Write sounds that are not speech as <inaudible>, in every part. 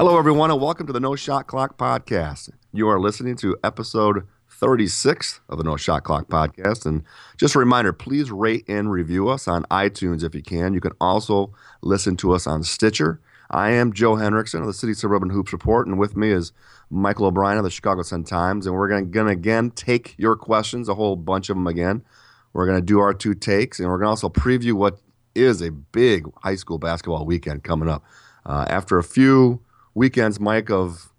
Hello, everyone, and welcome to the No Shot Clock podcast. You are listening to episode 36 of the No Shot Clock podcast. And just a reminder please rate and review us on iTunes if you can. You can also listen to us on Stitcher. I am Joe Henricksen of the City Suburban Hoops Report, and with me is Michael O'Brien of the Chicago Sun Times. And we're going to again take your questions, a whole bunch of them again. We're going to do our two takes, and we're going to also preview what is a big high school basketball weekend coming up. Uh, after a few weekends, Mike, of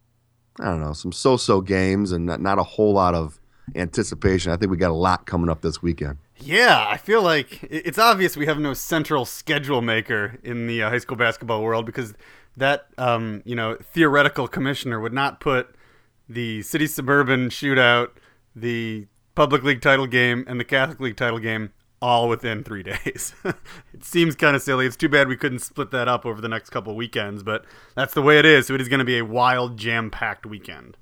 I don't know some so-so games and not, not a whole lot of anticipation. I think we got a lot coming up this weekend. Yeah, I feel like it's obvious we have no central schedule maker in the uh, high school basketball world because that um, you know theoretical commissioner would not put the city suburban shootout, the public league title game, and the Catholic league title game all within three <laughs> days. it seems kind of silly. It's too bad we couldn't split that up over the next couple weekends, but that's the way it is. So it is going to be a wild, jam-packed weekend.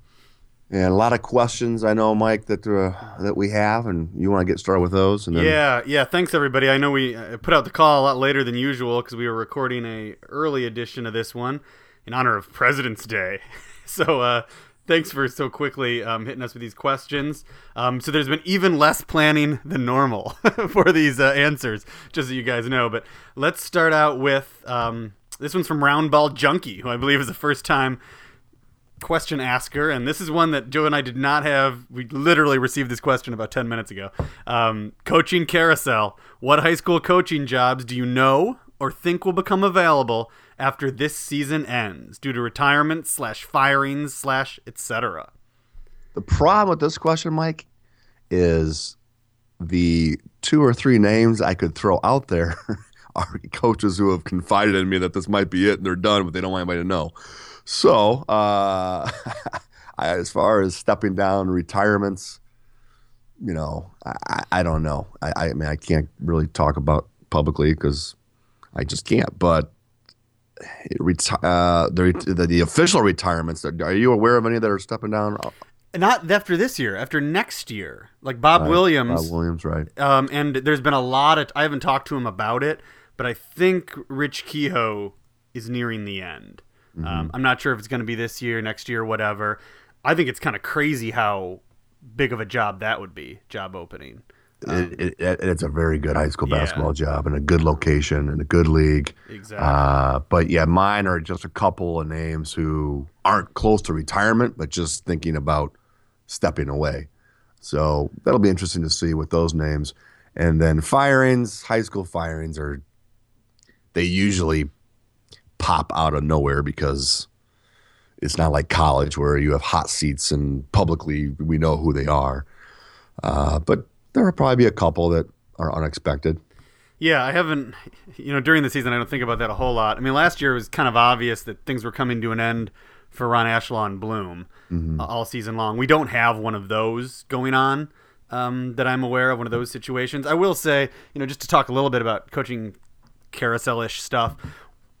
And a lot of questions I know, Mike, that uh, that we have, and you want to get started with those. And then... yeah, yeah. Thanks everybody. I know we uh, put out the call a lot later than usual because we were recording a early edition of this one in honor of President's Day. <laughs> so uh, thanks for so quickly um, hitting us with these questions. Um, so there's been even less planning than normal <laughs> for these uh, answers, just so you guys know. But let's start out with um, this one's from Roundball Junkie, who I believe is the first time question asker, and this is one that Joe and I did not have. We literally received this question about 10 minutes ago. Um, coaching carousel. What high school coaching jobs do you know or think will become available after this season ends due to retirement slash firings slash etc. The problem with this question, Mike, is the two or three names I could throw out there <laughs> are coaches who have confided in me that this might be it and they're done, but they don't want anybody to know. So, uh, <laughs> as far as stepping down, retirements, you know, I, I don't know. I, I mean, I can't really talk about publicly because I just can't. But reti- uh, the, the, the official retirements. Are you aware of any that are stepping down? Not after this year, after next year. Like Bob right. Williams. Bob Williams, right? Um, and there's been a lot of. I haven't talked to him about it, but I think Rich Kehoe is nearing the end. Mm-hmm. Um, I'm not sure if it's going to be this year, next year, whatever. I think it's kind of crazy how big of a job that would be, job opening. Um, it, it, it's a very good high school basketball yeah. job and a good location and a good league. Exactly. Uh, but yeah, mine are just a couple of names who aren't close to retirement, but just thinking about stepping away. So that'll be interesting to see with those names. And then firings, high school firings are, they usually pop out of nowhere because it's not like college where you have hot seats and publicly we know who they are. Uh, but there will probably be a couple that are unexpected. Yeah, I haven't, you know, during the season, I don't think about that a whole lot. I mean, last year it was kind of obvious that things were coming to an end for Ron Ashlaw and Bloom mm-hmm. uh, all season long. We don't have one of those going on um, that I'm aware of, one of those situations. I will say, you know, just to talk a little bit about coaching carousel ish stuff,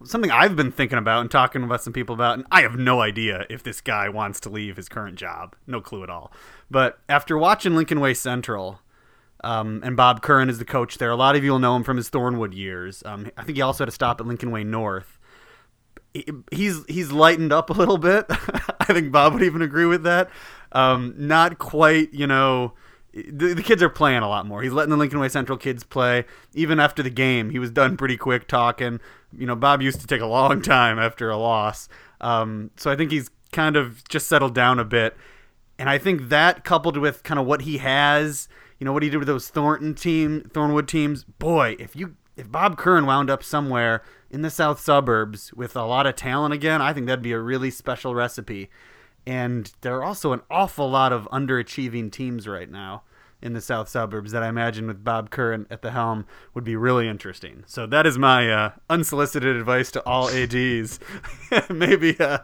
something I've been thinking about and talking about some people about, and I have no idea if this guy wants to leave his current job. No clue at all. But after watching Lincoln Way Central, um, and Bob Curran is the coach there. A lot of you will know him from his Thornwood years. Um, I think he also had a stop at Lincoln Way North. He's he's lightened up a little bit. <laughs> I think Bob would even agree with that. Um, not quite, you know. The, the, kids are playing a lot more. He's letting the Lincoln Way Central kids play. Even after the game, he was done pretty quick talking. You know, Bob used to take a long time after a loss. Um, so I think he's kind of just settled down a bit. And I think that coupled with kind of what he has you know what he did with those Thornton team, Thornwood teams. Boy, if you if Bob Curran wound up somewhere in the south suburbs with a lot of talent again, I think that'd be a really special recipe. And there are also an awful lot of underachieving teams right now in the south suburbs that I imagine with Bob Curran at the helm would be really interesting. So that is my uh, unsolicited advice to all ads. <laughs> Maybe. Uh,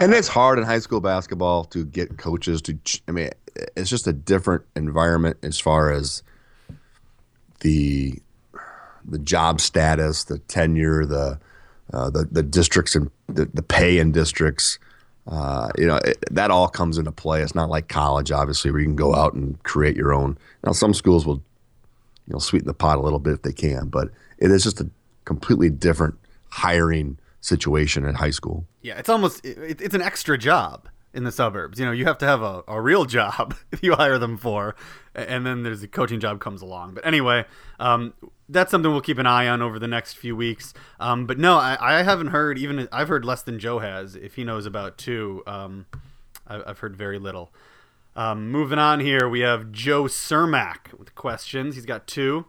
and it's hard in high school basketball to get coaches to. I mean, it's just a different environment as far as the the job status, the tenure, the uh, the the districts and the, the pay in districts. Uh, you know it, that all comes into play. It's not like college, obviously, where you can go out and create your own. Now, some schools will, you know, sweeten the pot a little bit if they can, but it is just a completely different hiring situation in high school. Yeah, it's almost it, it's an extra job in the suburbs. You know, you have to have a, a real job <laughs> if you hire them for, and then there's a coaching job comes along. But anyway, um, that's something we'll keep an eye on over the next few weeks. Um, but no, I, I, haven't heard even I've heard less than Joe has. If he knows about two, um, I, I've heard very little. Um, moving on here, we have Joe Cermak with questions. He's got two.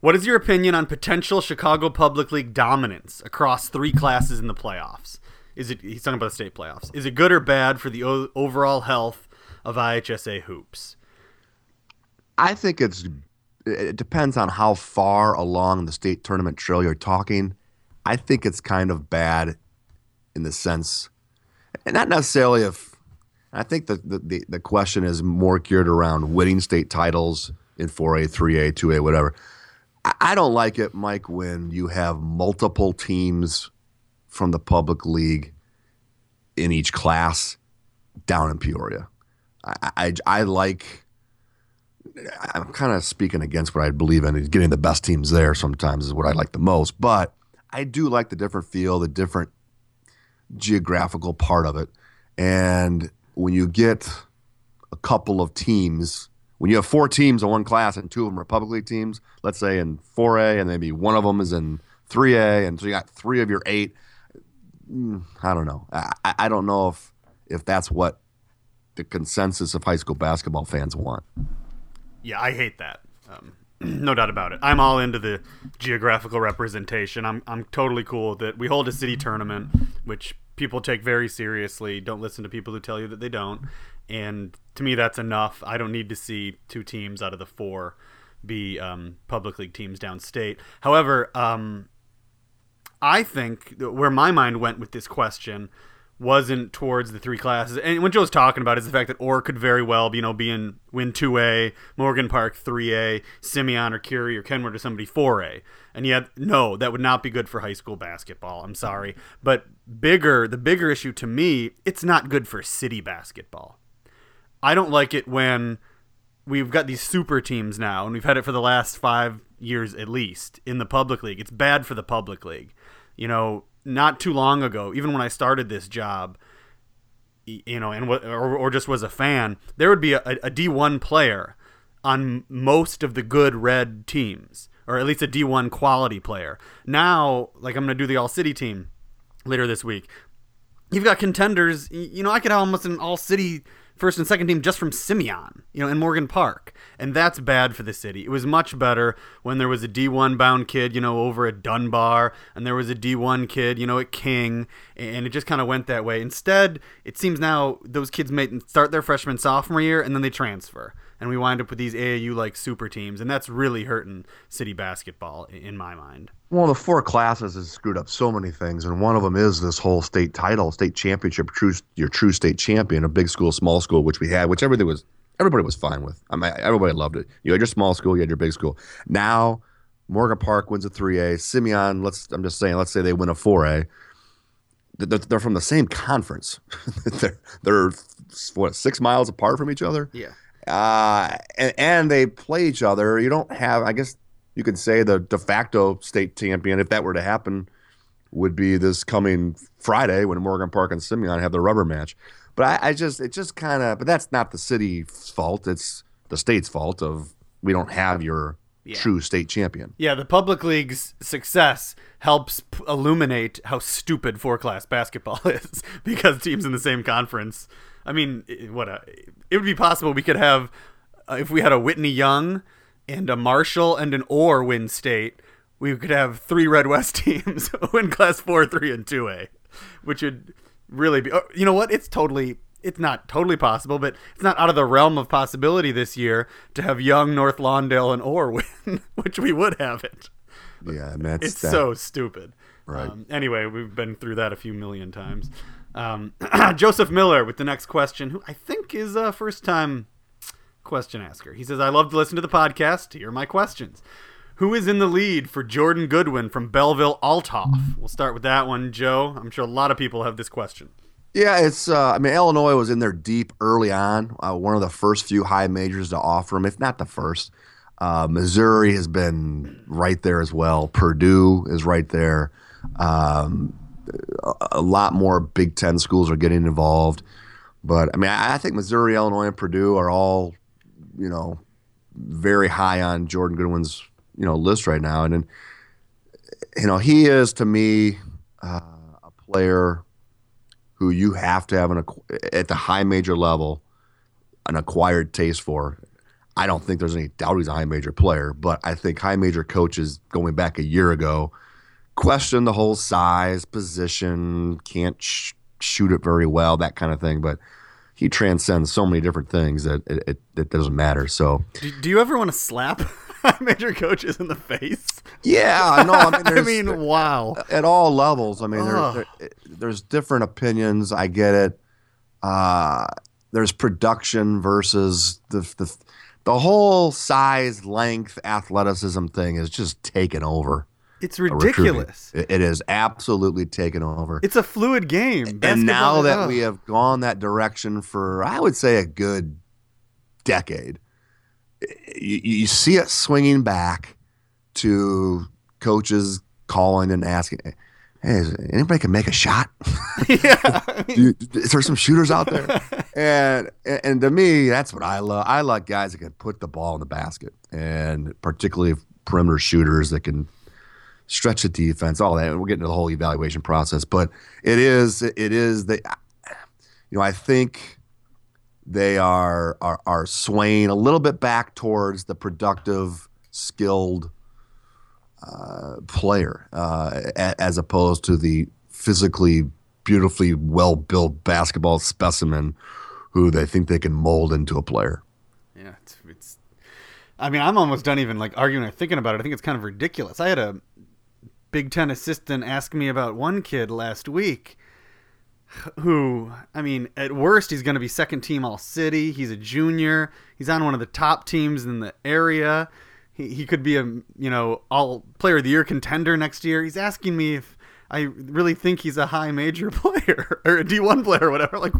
What is your opinion on potential Chicago Public League dominance across three classes in the playoffs? Is it he's talking about the state playoffs? Is it good or bad for the o- overall health of IHSA hoops? I think it's it depends on how far along the state tournament trail you're talking. I think it's kind of bad in the sense, and not necessarily if. I think the, the, the question is more geared around winning state titles in 4A, 3A, 2A, whatever. I don't like it, Mike, when you have multiple teams from the public league in each class down in Peoria. I, I, I like. I'm kind of speaking against what I believe in. Getting the best teams there sometimes is what I like the most. But I do like the different feel, the different geographical part of it. And when you get a couple of teams when you have four teams in one class and two of them are public league teams, let's say in 4A and maybe one of them is in 3A, and so you got three of your eight. Mm, I don't know. I, I don't know if if that's what the consensus of high school basketball fans want. Yeah, I hate that. Um, <clears throat> no doubt about it. I'm all into the geographical representation. I'm I'm totally cool that we hold a city tournament, which people take very seriously. Don't listen to people who tell you that they don't and to me that's enough. I don't need to see two teams out of the four be um, public league teams downstate. However, um, I think where my mind went with this question wasn't towards the three classes. And what Joe's talking about is the fact that Orr could very well, you know, be in win 2A, Morgan Park 3A, Simeon or Curie or Kenwood or somebody 4A. And yet, no, that would not be good for high school basketball. I'm sorry. But bigger, the bigger issue to me, it's not good for city basketball. I don't like it when we've got these super teams now, and we've had it for the last five years at least in the public league. It's bad for the public league. You know, not too long ago, even when I started this job, you know, and or, or just was a fan, there would be a a D1 player on most of the good red teams, or at least a D1 quality player. Now, like I'm going to do the All City team later this week. You've got contenders. You know, I could have almost an All City first and second team just from Simeon, you know, in Morgan Park. And that's bad for the city. It was much better when there was a D1 bound kid, you know, over at Dunbar, and there was a D1 kid, you know, at King, and it just kind of went that way. Instead, it seems now those kids may start their freshman sophomore year and then they transfer and we wind up with these AAU like super teams, and that's really hurting city basketball in my mind. Well, the four classes has screwed up so many things, and one of them is this whole state title, state championship, true your true state champion, a big school, small school, which we had, which everything was everybody was fine with. I mean, everybody loved it. You had your small school, you had your big school. Now, Morgan Park wins a 3A. Simeon, let's I'm just saying, let's say they win a 4A. They're, they're from the same conference. <laughs> they're they're what six miles apart from each other. Yeah uh, and, and, they play each other. You don't have, I guess, you could say the de facto state champion, if that were to happen, would be this coming Friday when Morgan Park and Simeon have the rubber match. But I, I just, it just kind of, but that's not the city's fault. It's the state's fault of we don't have your yeah. true state champion. Yeah, the public league's success helps p- illuminate how stupid four class basketball <laughs> is because teams in the same conference I mean, what a, it would be possible we could have uh, if we had a Whitney Young and a Marshall and an Orr win state, we could have three Red West <laughs> teams <laughs> win Class Four, Three, and Two A, which would really be. Oh, you know what? It's totally. It's not totally possible, but it's not out of the realm of possibility this year to have Young, North Lawndale, and Orr <laughs> win, which we would have it. Yeah, man, it's that. so stupid. Right. Um, anyway, we've been through that a few million times. Um, <clears throat> Joseph Miller with the next question, who I think is a first time question asker. He says, I love to listen to the podcast. Here are my questions. Who is in the lead for Jordan Goodwin from Belleville Althoff? We'll start with that one, Joe. I'm sure a lot of people have this question. Yeah, it's. Uh, I mean, Illinois was in there deep early on. Uh, one of the first few high majors to offer him, if not the first. Uh, Missouri has been right there as well. Purdue is right there. Um, a, lot more Big Ten schools are getting involved. But I mean, I, think Missouri, Illinois, and Purdue are all, you know, very high on Jordan Goodwin's you know list right now, and then you know he is to me uh, a player who you have to have an at the high major level an acquired taste for. I don't think there's any doubt he's a high major player, but I think high major coaches going back a year ago question the whole size, position, can't sh- shoot it very well, that kind of thing. But he transcends so many different things that it, it, it doesn't matter. So, do, do you ever want to slap <laughs> major coaches in the face? Yeah, no, I mean, <laughs> I mean, wow. At all levels, I mean, there, there, there's different opinions. I get it. Uh, there's production versus the, the the whole size, length, athleticism thing is just taken over. It's ridiculous. It, it is absolutely taken over. It's a fluid game. Basketball, and now that we have gone that direction for, I would say, a good decade, you, you see it swinging back to coaches calling and asking, hey, is anybody can make a shot? <laughs> yeah. you, is there some shooters out there? <laughs> and and to me, that's what I love. I like guys that can put the ball in the basket, and particularly perimeter shooters that can stretch the defense, all that. And We'll get into the whole evaluation process, but it is it is the you know I think they are are are swaying a little bit back towards the productive, skilled uh, player uh, as opposed to the physically beautifully well built basketball specimen who they think they can mold into a player. Yeah, it's, it's I mean, I'm almost done even like arguing or thinking about it. I think it's kind of ridiculous. I had a Big Ten assistant asked me about one kid last week who, I mean, at worst, he's going to be second team All City. He's a junior. He's on one of the top teams in the area. He, he could be a, you know, all player of the year contender next year. He's asking me if I really think he's a high major <laughs> player or a D1 player or whatever. Like,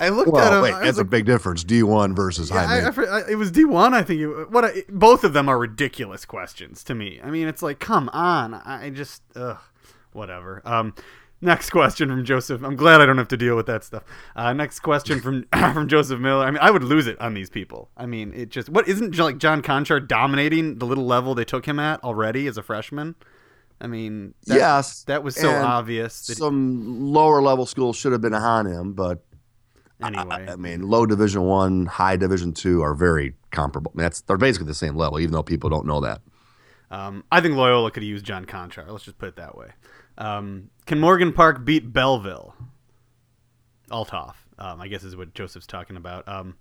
I looked well, at him. Wait, that's like, a big difference. D one versus yeah, high. I, I, it was D one. I think. It, what? I, both of them are ridiculous questions to me. I mean, it's like, come on. I just, ugh, whatever. Um, next question from Joseph. I'm glad I don't have to deal with that stuff. Uh, next question from <coughs> from Joseph Miller. I mean, I would lose it on these people. I mean, it just what isn't like John Konchar dominating the little level they took him at already as a freshman. I mean, that, yes, that was so obvious. some he, lower level schools should have been on him, but anyway. I, I, mean, low Division One, high Division Two are very comparable. I mean, that's they're basically the same level, even though people don't know that. Um, I think Loyola could have used John Konchar. Let's just put it that way. Um, can Morgan Park beat Belleville? Althoff, um, I guess is what Joseph's talking about. Um,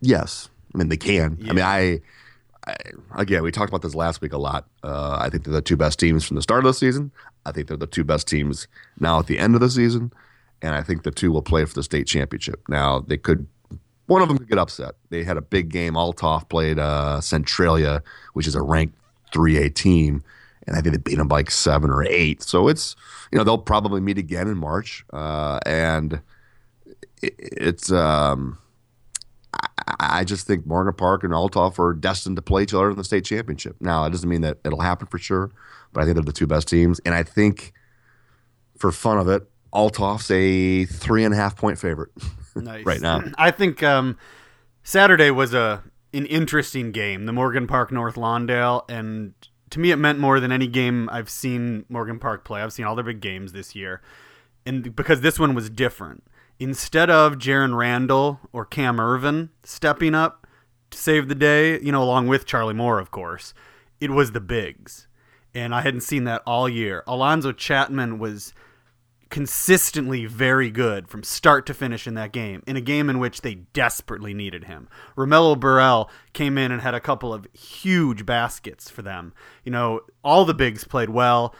yes, I mean they can. Yeah. I mean, I, I, again, we talked about this last week a lot. Uh, I think they're the two best teams from the start of the season. I think they're the two best teams now at the end of the season and I think the two will play for the state championship. Now they could, one of them could get upset. They had a big game. Althoff played uh, Centralia, which is a ranked 3A team, and I think they beat them by like seven or eight. So it's you know they'll probably meet again in March, uh, and it, it's. Um, I, I just think Morgan Park and Althoff are destined to play each other in the state championship. Now, it doesn't mean that it'll happen for sure, but I think they're the two best teams. And I think, for fun of it, Althoff's a three and a half point favorite <laughs> nice. right now. <clears throat> I think um, Saturday was a an interesting game. The Morgan Park North Lawndale, and to me, it meant more than any game I've seen Morgan Park play. I've seen all their big games this year, and because this one was different. Instead of Jaron Randall or Cam Irvin stepping up to save the day, you know, along with Charlie Moore, of course, it was the bigs, and I hadn't seen that all year. Alonzo Chapman was consistently very good from start to finish in that game, in a game in which they desperately needed him. Romello Burrell came in and had a couple of huge baskets for them. You know, all the bigs played well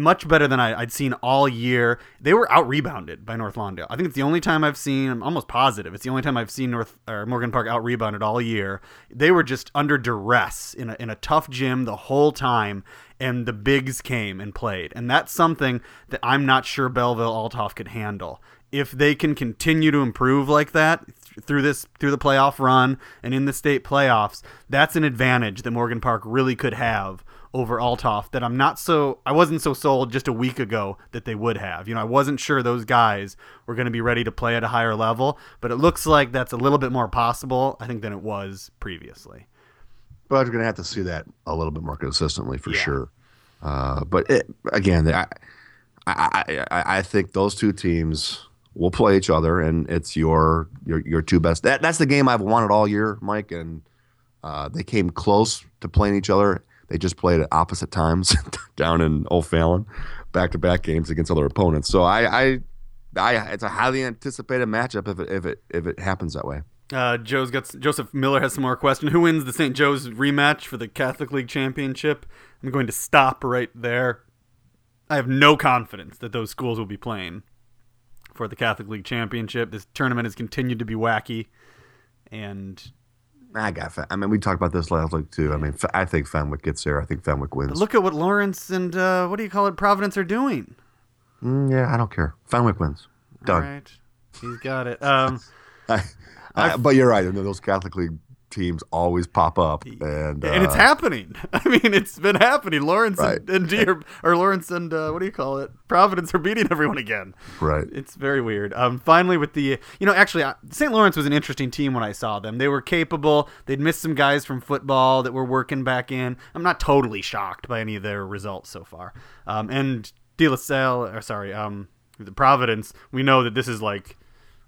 much better than I, would seen all year. They were out rebounded by North Lawndale. I think it's the only time I've seen. I'm almost positive it's the only time I've seen North or Morgan Park out rebounded all year. They were just under duress in a, in a tough gym the whole time, and the bigs came and played, and that's something that I'm not sure Belleville Althoff could handle. If they can continue to improve like that through this through the playoff run and in the state playoffs, that's an advantage that Morgan Park really could have over Althoff that I'm not so I wasn't so sold just a week ago that they would have. You know, I wasn't sure those guys were going to be ready to play at a higher level, but it looks like that's a little bit more possible, I think, than it was previously. But you're going to have to see that a little bit more consistently for Yeah. sure. Uh, but it, again, I, I, I, I think those two teams will play each other, and it's your your your two best. That that's the game I've wanted all year, Mike. And uh, they came close to playing each other. They just played at opposite times <laughs> down in O'Fallon, back to back games against other opponents. So I, I, I, it's a highly anticipated matchup if it if it if it happens that way. Uh, Joe's got Joseph Miller has some more question. Who wins the St. Joe's rematch for the Catholic League Championship? I'm going to stop right there. I have no confidence that those schools will be playing for the Catholic League Championship. This tournament has continued to be wacky, and I got. I mean, we talked about this last week too. I mean, I think Fenwick gets there. I think Fenwick wins. look at what Lawrence and uh, what do you call it, Providence are doing. Mm, yeah, I don't care. Fenwick wins. Done. All right, he's got it. Um, <laughs> I, I, but you're right. Know, those Catholic League teams always pop up, and and it's uh, happening. <laughs> I mean, it's been happening. Lawrence Right. and, and Deer, or Lawrence and uh, what do you call it? Providence are beating everyone again. right. It's very weird. Um, finally, with the you know, actually, St. Lawrence was an interesting team when I saw them. They were capable. They'd missed some guys from football that were working back in. I'm not totally shocked by any of their results so far. Um, and De La Salle, or sorry, um, the Providence. We know that this is like.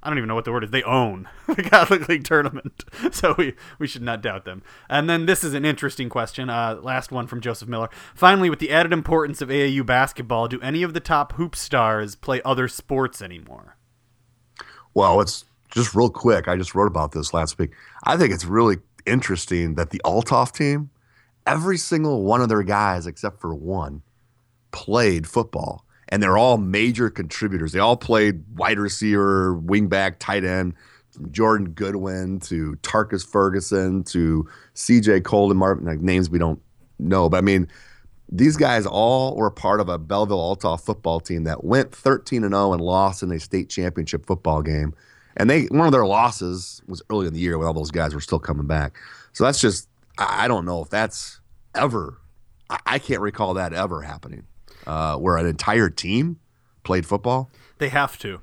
I don't even know what the word is. They own <laughs> the Catholic League tournament, <laughs> so we, we should not doubt them. And then this is an interesting question. Uh, last one from Joseph Miller. Finally, with the added importance of AAU basketball, do any of the top hoop stars play other sports anymore? Well, it's just real quick. I just wrote about this last week. I think it's really interesting that the Althoff team, every single one of their guys except for one, played football, and they're all major contributors. They all played wide receiver, wingback, tight end. From Jordan Goodwin to Tarkus Ferguson to C.J. Colden, Marvin, like names we don't know, but I mean, these guys all were part of a Belleville Althoff football team that went 13 and 0 and lost in a state championship football game. And they one of their losses was early in the year when all those guys were still coming back. So that's just I don't know if that's ever I can't recall that ever happening. Uh, where an entire team played football. They have to.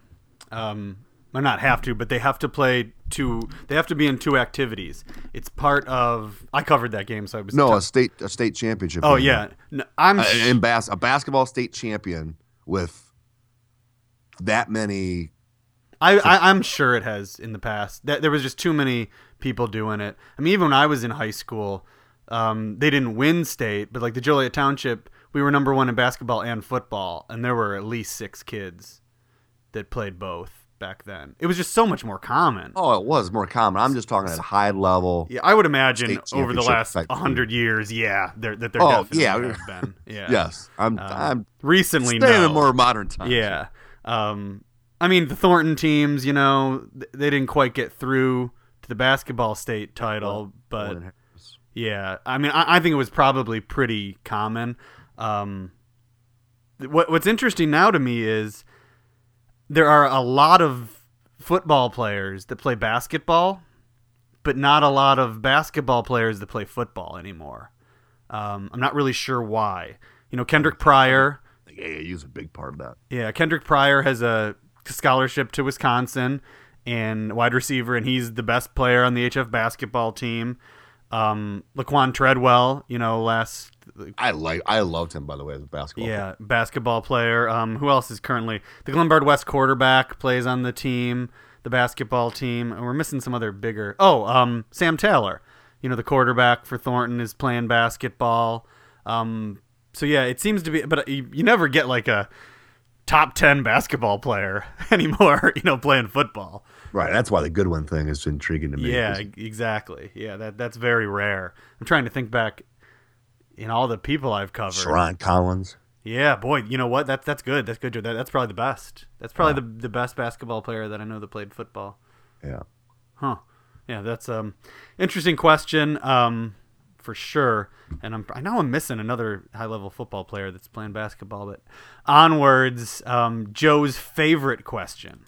Um, or not have to, but they have to play two. They have to be in two activities. It's part of. I covered that game, so I was No, t- a state a state championship. oh game. yeah, No, I'm. Uh, in bas- a basketball state champion with that many I, I I'm sure it has in the past. That there was just too many people doing it. I mean, even when I was in high school, um, they didn't win state, but like the Joliet Township, we were number one in basketball and football, and there were at least six kids that played both back then. It was just so much more common. Oh, it was more common. I'm just talking at a high level. Yeah, I would imagine over the last hundred years, yeah, there that there Oh, definitely yeah. have been. <laughs> Yeah. Yes, I'm. Um, I'm Recently, staying no. in more modern times. Yeah. Um, I mean, the Thornton teams, you know, they didn't quite get through to the basketball state title, but yeah, I mean, I, I think it was probably pretty common. Um, what What's interesting now to me is there are a lot of football players that play basketball, but not a lot of basketball players that play football anymore. Um, I'm not really sure why. You know, Kendrick Pryor. I think AAU is a big part of that. Yeah, Kendrick Pryor has a scholarship to Wisconsin and wide receiver, and he's the best player on the HF basketball team. Um, Laquon Treadwell, you know, last I like. I loved him by the way as a basketball. yeah basketball player. Um, who else is currently the Glenbard West quarterback plays on the team, the basketball team, and we're missing some other bigger. Oh, um, Sam Taylor, you know, the quarterback for Thornton is playing basketball. Um, so yeah, it seems to be, but you, you never get like a top 10 basketball player <laughs> anymore, you know, playing football. Right. That's why the Goodwin thing is intriguing to me. Yeah, exactly. Yeah, that that's very rare. I'm trying to think back in all the people I've covered. Sherron Collins. Yeah, boy, you know what? That's that's good. That's good. That, that's probably the best. That's probably the the best basketball player that I know that played football. Yeah. Huh. Yeah, that's um interesting question. Um for sure. And I'm I know I'm missing another high level football player that's playing basketball, but onwards, um Joe's favorite question.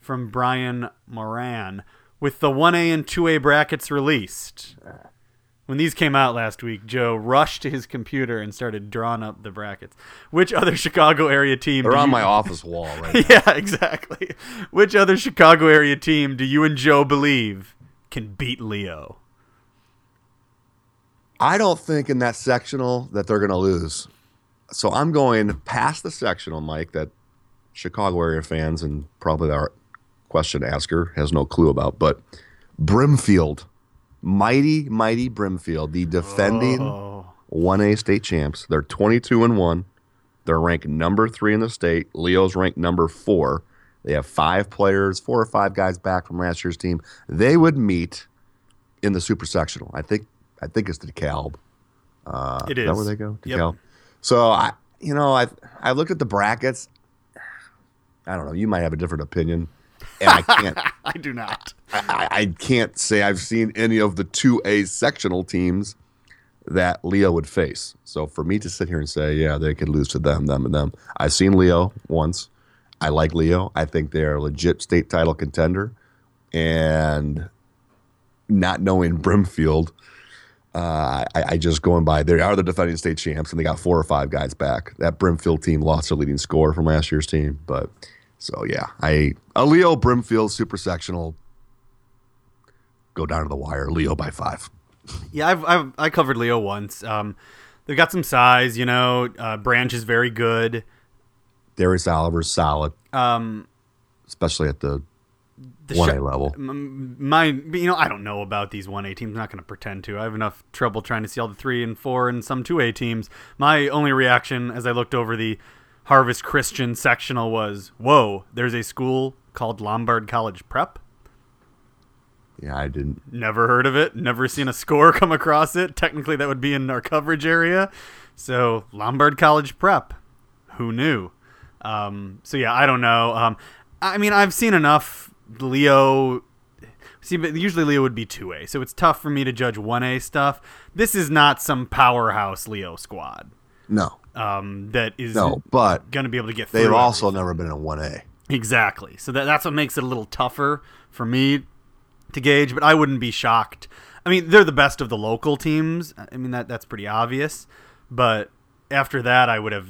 from Brian Moran. With the 1A and 2A brackets released, when these came out last week, Joe rushed to his computer and started drawing up the brackets. Which other <laughs> Chicago area team? They're on you- my office wall right <laughs> yeah, exactly. Which other Chicago area team do you and Joe believe can beat Leo? I don't think in that sectional that they're going to lose. So I'm going past the sectional, Mike, that Chicago area fans and probably our question asker has no clue about. But Brimfield, mighty, mighty Brimfield, the defending Oh, 1A state champs. They're 22 and 1. They're ranked number three in the state. Leo's ranked number four. They have five players, four or five guys back from last year's team. They would meet in the super sectional. I think I think it's the DeKalb. Uh, It is. that is. where they go? Yep. So I, you know, I I looked at the brackets. I don't know. You might have a different opinion, and I can't. <laughs> I do not. I, I can't say I've seen any of the two A sectional teams that Leo would face. So for me to sit here and say, yeah, they could lose to them, them, and them. I've seen Leo once. I like Leo. I think they're a legit state title contender. And not knowing Brimfield, uh, I, I just going by. They are the defending state champs, and they got four or five guys back. That Brimfield team lost their leading scorer from last year's team, but so yeah, I a Leo Brimfield super sectional go down to the wire. Leo by five. Yeah, I've, I've I covered Leo once. Um, they've got some size, you know. Uh, Branch is very good. Darius Oliver's solid, Um, especially at the one A level. M- my you know i don't know about these 1a teams I'm not going to pretend to i have enough trouble trying to see all the 3 and 4 and some 2a teams my only reaction as i looked over the harvest christian sectional was whoa there's a school called lombard college prep? Yeah, I didn't. never heard of it never seen a score <laughs> come across it. Technically that would be in our coverage area. So lombard college prep who knew? Um, so yeah i don't know. Um, i mean i've seen enough leo. See but usually leo would be 2a so it's tough for me to judge 1a stuff. This is not some powerhouse leo squad. No, um, that is no, but going to be able to get through they've also everything. never been in one A. Exactly. So that, that's what makes it a little tougher for me to gauge, but I wouldn't be shocked. I mean, they're the best of the local teams. I mean, that that's pretty obvious. But after that, I would have.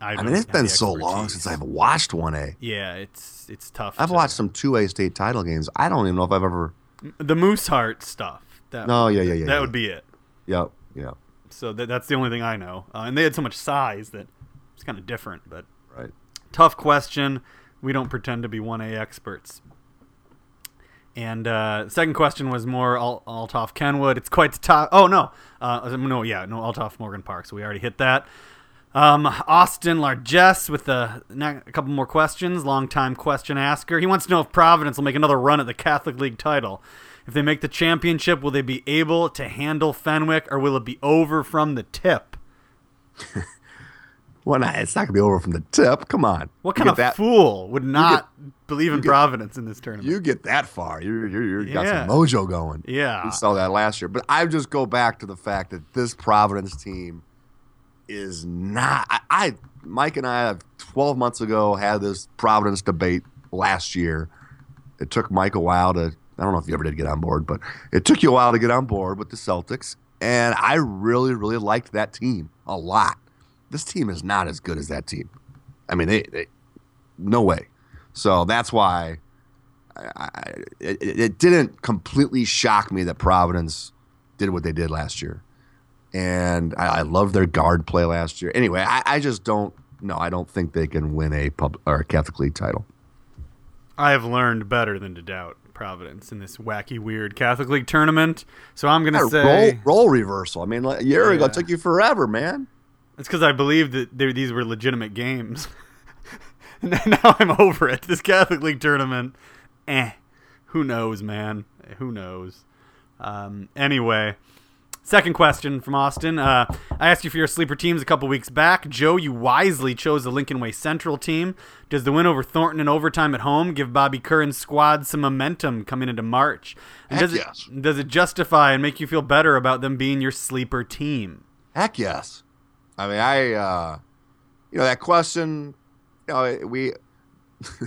I, I mean, it's been so long since I've watched one A. Yeah, it's it's tough. I've to- watched some two A state title games. I don't even know if I've ever. the Mooseheart stuff. That No, yeah, yeah, yeah. that yeah. would be it. Yep, yep. So that, that's the only thing I know. Uh, and they had so much size that it's kind of different. But Right. tough question. We don't pretend to be 1A experts. And uh, second question was more Al- Althoff Kenwood. It's quite the top. Oh, no. Uh, no, yeah, no, Althoff Morgan Park. So we already hit that. Um, Austin Largess with a, a couple more questions. Longtime question asker. He wants to know if Providence will make another run at the Catholic League title. If they make the championship, will they be able to handle Fenwick or will it be over from the tip? <laughs> Well, nah, it's not gonna be over from the tip. Come on. What kind of that? fool would not believe in get- Providence in this tournament? You get that far. You're you're, you're got some mojo going. Yeah. We saw that last year. But I just go back to the fact that this Providence team is not. I, I Mike and I have 12 months ago had this Providence debate last year. It took Mike a while to. I don't know if you ever did get on board, but it took you a while to get on board with the Celtics. And I really, really liked that team a lot. This team is not as good as that team. I mean, they, they no way. So that's why I, I, it, it didn't completely shock me that Providence did what they did last year, and I, I love their guard play last year. Anyway, I, I just don't. No, I don't think they can win a pub or a Catholic League title. I have learned better than to doubt Providence in this wacky, weird Catholic League tournament. So I'm going to Yeah, say roll, roll reversal. I mean, like, a year ago, it took you forever, man. it's because I believed that they, these were legitimate games. <laughs> and now I'm over it. This Catholic League tournament, eh. Who knows, man? Who knows? Um, anyway, second question from Austin. Uh, I asked you for your sleeper teams a couple weeks back. Joe, you wisely chose the Lincoln Way Central team. Does the win over Thornton in overtime at home give Bobby Curran's squad some momentum coming into March? And Heck does yes. it does it justify and make you feel better about them being your sleeper team? Heck yes. I mean, I, uh, you know, that question, you know, we <laughs>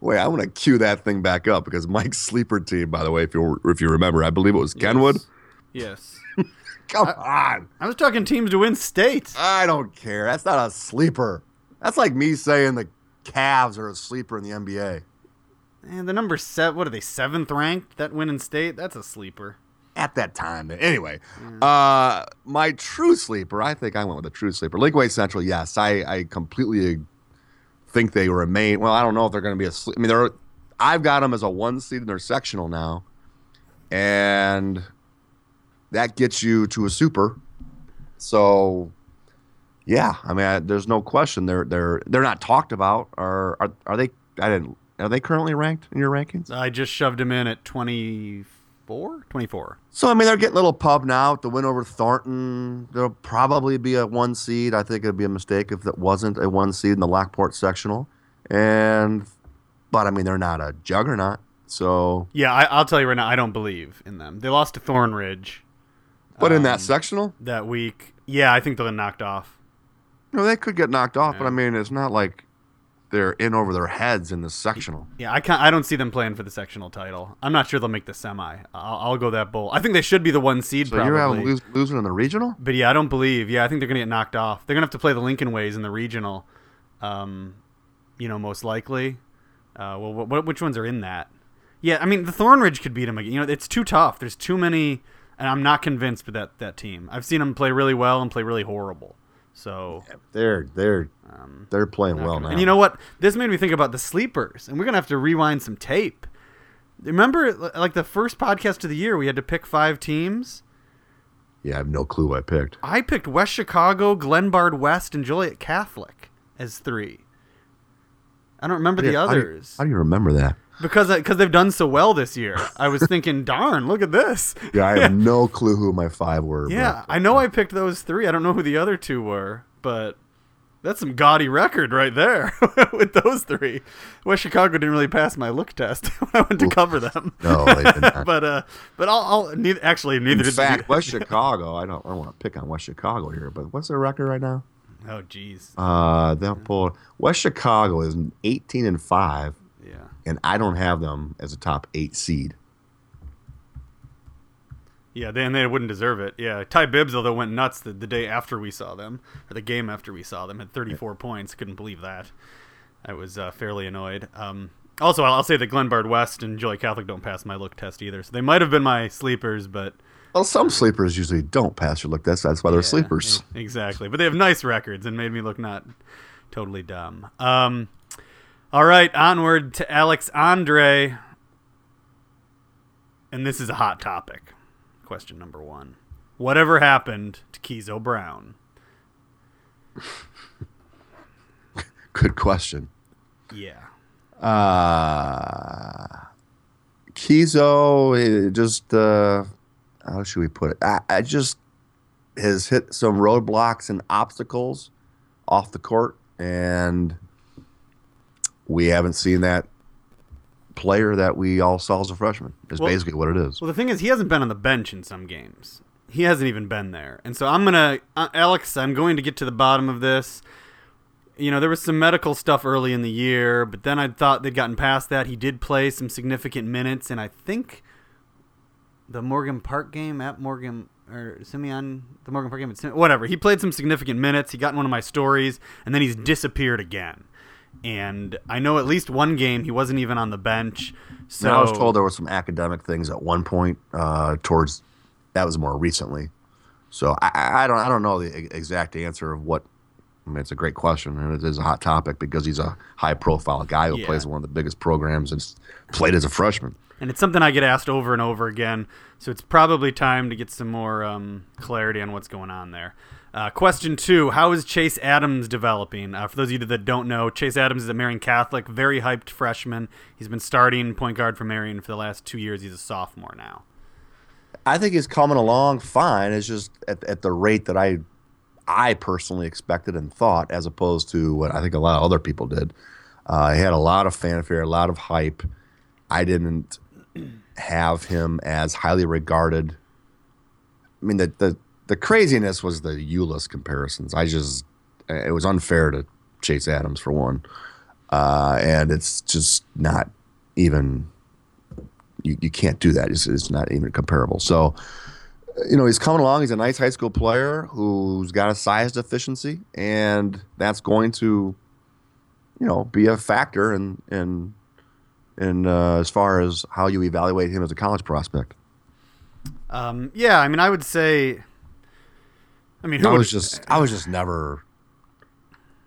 Wait, I want to cue that thing back up because Mike's sleeper team, by the way, if you if you remember, I believe it was Kenwood. Yes. <laughs> Come on, I was talking teams to win state. I don't care. That's not a sleeper. That's like me saying the Cavs are a sleeper in the NBA. And the number set, what are they, seventh ranked? That win in state? That's a sleeper. At that time, anyway. Uh, my true sleeper, I think I went with a true sleeper. Lakeway Central, yes, I, I completely think they remain. Well, I don't know if they're going to be a. sleep- I mean, they're. I've got them as a one seed in their sectional now, and that gets you to a super. So, yeah, I mean, I, there's no question they're they're they're not talked about. Are are are they? I didn't. Are they currently ranked in your rankings? I just shoved them in at 24? 24. So I mean, they're getting a little pub now with the win over Thornton. There'll probably be a one seed. I think it'd be a mistake if it wasn't a one seed in the Lockport sectional. And, but I mean, they're not a juggernaut. So, Yeah, I, I'll tell you right now, I don't believe in them. They lost to Thornridge but in Um, that sectional, that week. Yeah, I think they'll get knocked off. No, they could get knocked off. But I mean, it's not like they're in over their heads in the sectional. Yeah, I can't. I don't see them playing for the sectional title. I'm not sure they'll make the semi. I'll, I'll go that bold. I think they should be the one seed. So probably. you're having lose, losing in the regional. But yeah, I don't believe. Yeah, I think they're gonna get knocked off. They're gonna have to play the Lincoln Ways in the regional. Um, you know, most likely. Uh, well, what, which ones are in that? Yeah, I mean, the Thornridge could beat them again. You know, it's too tough. There's too many, and I'm not convinced with that that team. I've seen them play really well and play really horrible. So They're they're um, they're playing well now. And you know what? This made me think about the sleepers, and we're gonna have to rewind some tape. Remember, like the first podcast of the year, we had to pick five teams. yeah, I have no clue who I picked. I picked West Chicago, Glenbard West, and Joliet Catholic as three. I don't remember the do you- others How do you remember that? Because because they've done so well this year. I was thinking, <laughs> darn, look at this. Yeah, I have <laughs> no clue who my five were. Yeah, I know I picked those three. I don't know who the other two were, but that's some gaudy record right there <laughs> with those three. West Chicago didn't really pass my look test when I went to cover them. No, they did not. but uh, but I'll, I'll neither actually neither In fact, West Chicago. I don't. I don't want to pick on West Chicago here, but what's their record right now? Oh, jeez. Uh, they'll pull. West Chicago is 18 and five. And I don't have them as a top eight seed. Yeah, they, and they wouldn't deserve it. Yeah, Ty Bibbs although went nuts the, the day after we saw them, or the game after we saw them, had 34 points. Couldn't believe that. I was uh, fairly annoyed. Um, also, I'll, I'll say that Glenbard West and Joliet Catholic don't pass my look test either, so they might have been my sleepers, but Well, some sleepers usually don't pass your look. test. that's why they're Yeah, sleepers. Exactly. But they have nice records and made me look not totally dumb. Um, all right, onward to Alex Andre. And this is a hot topic. Question number one. Whatever happened to Kezo Brown? <laughs> Good question. Yeah. Uh, Kezo, eh, just uh, how should we put it? I, I just has hit some roadblocks and obstacles off the court, and we haven't seen that player that we all saw as a freshman. Is Well- basically what it is. Well, the thing is, he hasn't been on the bench in some games. He hasn't even been there. And so I'm going to, uh, Alex, I'm going to get to the bottom of this. You know, there was some medical stuff early in the year, but then I thought they'd gotten past that. He did play some significant minutes, and I think the Morgan Park game at Morgan, or Simeon, the Morgan Park game at Simeon, whatever. He played some significant minutes. He got in one of my stories, and then he's disappeared again. And I know at least one game he wasn't even on the bench. So Now, I was told there were some academic things at one point uh, towards that was more recently. So I- I, don't I don't know the exact answer of what. I mean, it's a great question, and it is a hot topic because he's a high profile guy who Yeah. plays one of the biggest programs and played as a freshman. and it's something I get asked over and over again. So it's probably time to get some more um, clarity on what's going on there. Uh, question two: How is Chase Adams developing? Uh, for those of you that don't know, Chase Adams is a Marian Catholic, very hyped freshman. He's been starting point guard for Marian for the last two years. He's a sophomore now. I think he's coming along fine. It's just at, at the rate that I I personally expected and thought, as opposed to what I think a lot of other people did. Uh, he had a lot of fanfare, a lot of hype. I didn't have him as highly regarded. I mean, the the, the craziness was the Euless comparisons. I just it was unfair to Chase Adams for one. uh, and it's just not even. You, you can't do that. It's, it's not even comparable. So, you know, he's coming along. He's a nice high school player who's got a size deficiency, and that's going to, you know, be a factor in in in uh, as far as how you evaluate him as a college prospect. Um, yeah, I mean, I would say. I mean, I was just I was just never.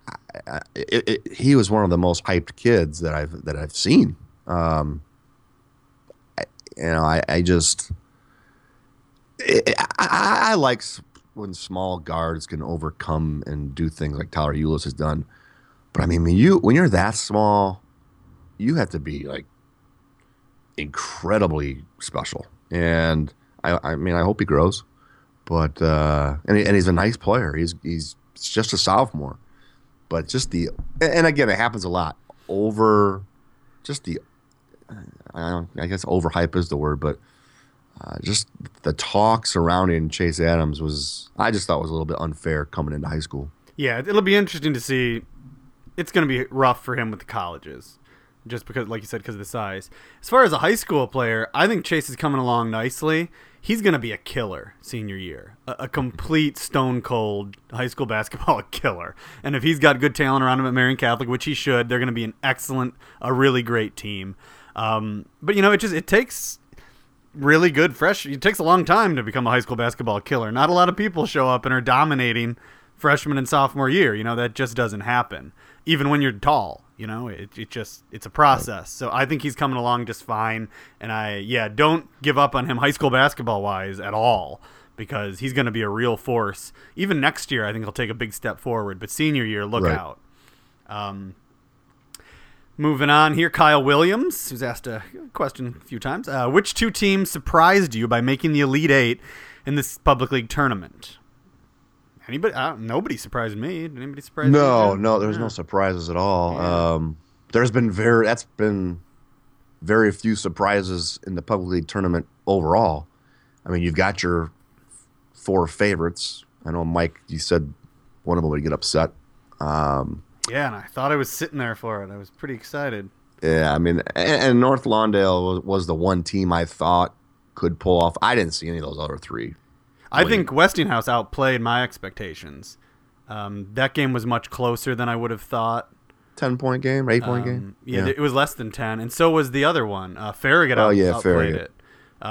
I, I, it, it, he was one of the most hyped kids that I've that I've seen. Um, I, you know, I, I just I, I, I like when small guards can overcome and do things like Tyler Ulis has done. But I mean, when you when you're that small, you have to be like incredibly special. And I, I mean, I hope he grows. But uh, and, and he's a nice player. He's he's just a sophomore. But just the and again, it happens a lot. Over, just the I I guess overhype is the word, but uh, just the talk surrounding Chase Adams was I just thought was a little bit unfair coming into high school. Yeah, it'll be interesting to see. It's going to be rough for him with the colleges, just because, like you said, because of the size. As far as a high school player, I think Chase is coming along nicely. He's going to be a killer senior year, a, a complete stone cold high school <laughs> basketball killer. And if he's got good talent around him at Marian Catholic, which he should, they're going to be an excellent, a really great team. Um, but you know, it just it takes really good fresh. It takes a long time to become a high school basketball killer. Not a lot of people show up and are dominating freshman and sophomore year. You know that just doesn't happen. Even when you're tall, you know it, it just it's a process. So I think he's coming along just fine. And I yeah, don't give up on him <laughs> high school basketball wise at all because he's going to be a real force. Even next year, I think he'll take a big step forward. But senior year, look Right. out. Um, Moving on here, Kyle Williams, who's asked a question a few times. Uh, which two teams surprised you by making the Elite Eight in this public league tournament? Anybody? Uh, nobody surprised me. Did anybody surprise? No, no, there's Yeah. no surprises at all. Yeah. Um, there's been very that's been very few surprises in the public league tournament overall. I mean, you've got your four favorites. I know Mike, you said one of them would get upset. Um, Yeah, and I thought I was sitting there for it. I was pretty excited. yeah, I mean, and, and North Lawndale was, was the one team I thought could pull off. I didn't see any of those other three. I think Westinghouse outplayed my expectations. Um, that game was much closer than I would have thought. Ten point game, eight point Um, game. yeah, it was less than ten, and so was the other one. Uh, Farragut Oh, out, yeah, outplayed Farragut. it.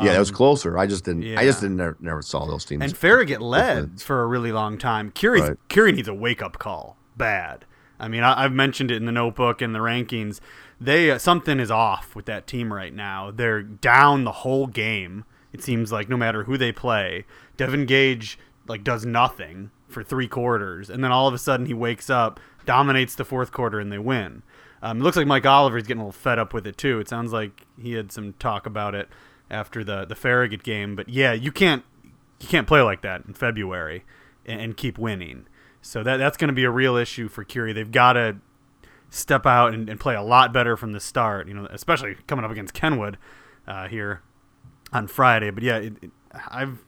yeah, it was Um, closer. I just didn't. I just didn't never, never saw those teams. And Farragut led for a really long time. Curie's, Right. Curie needs a wake up call. Bad. I mean, I, I've mentioned it in the notebook and the rankings. They uh, something is off with that team right now. They're down the whole game. It seems like no matter who they play, Devin Gage like does nothing for three quarters, and then all of a sudden he wakes up, dominates the fourth quarter, and they win. Um, it looks like Mike Oliver's getting a little fed up with it too. It sounds like he had some talk about it after the the Farragut game. But yeah, you can't you can't play like that in February and, and keep winning. So that that's going to be a real issue for Curie. They've got to step out and, and play a lot better from the start. You know, especially coming up against Kenwood uh, here on Friday. But yeah, it, it, I'm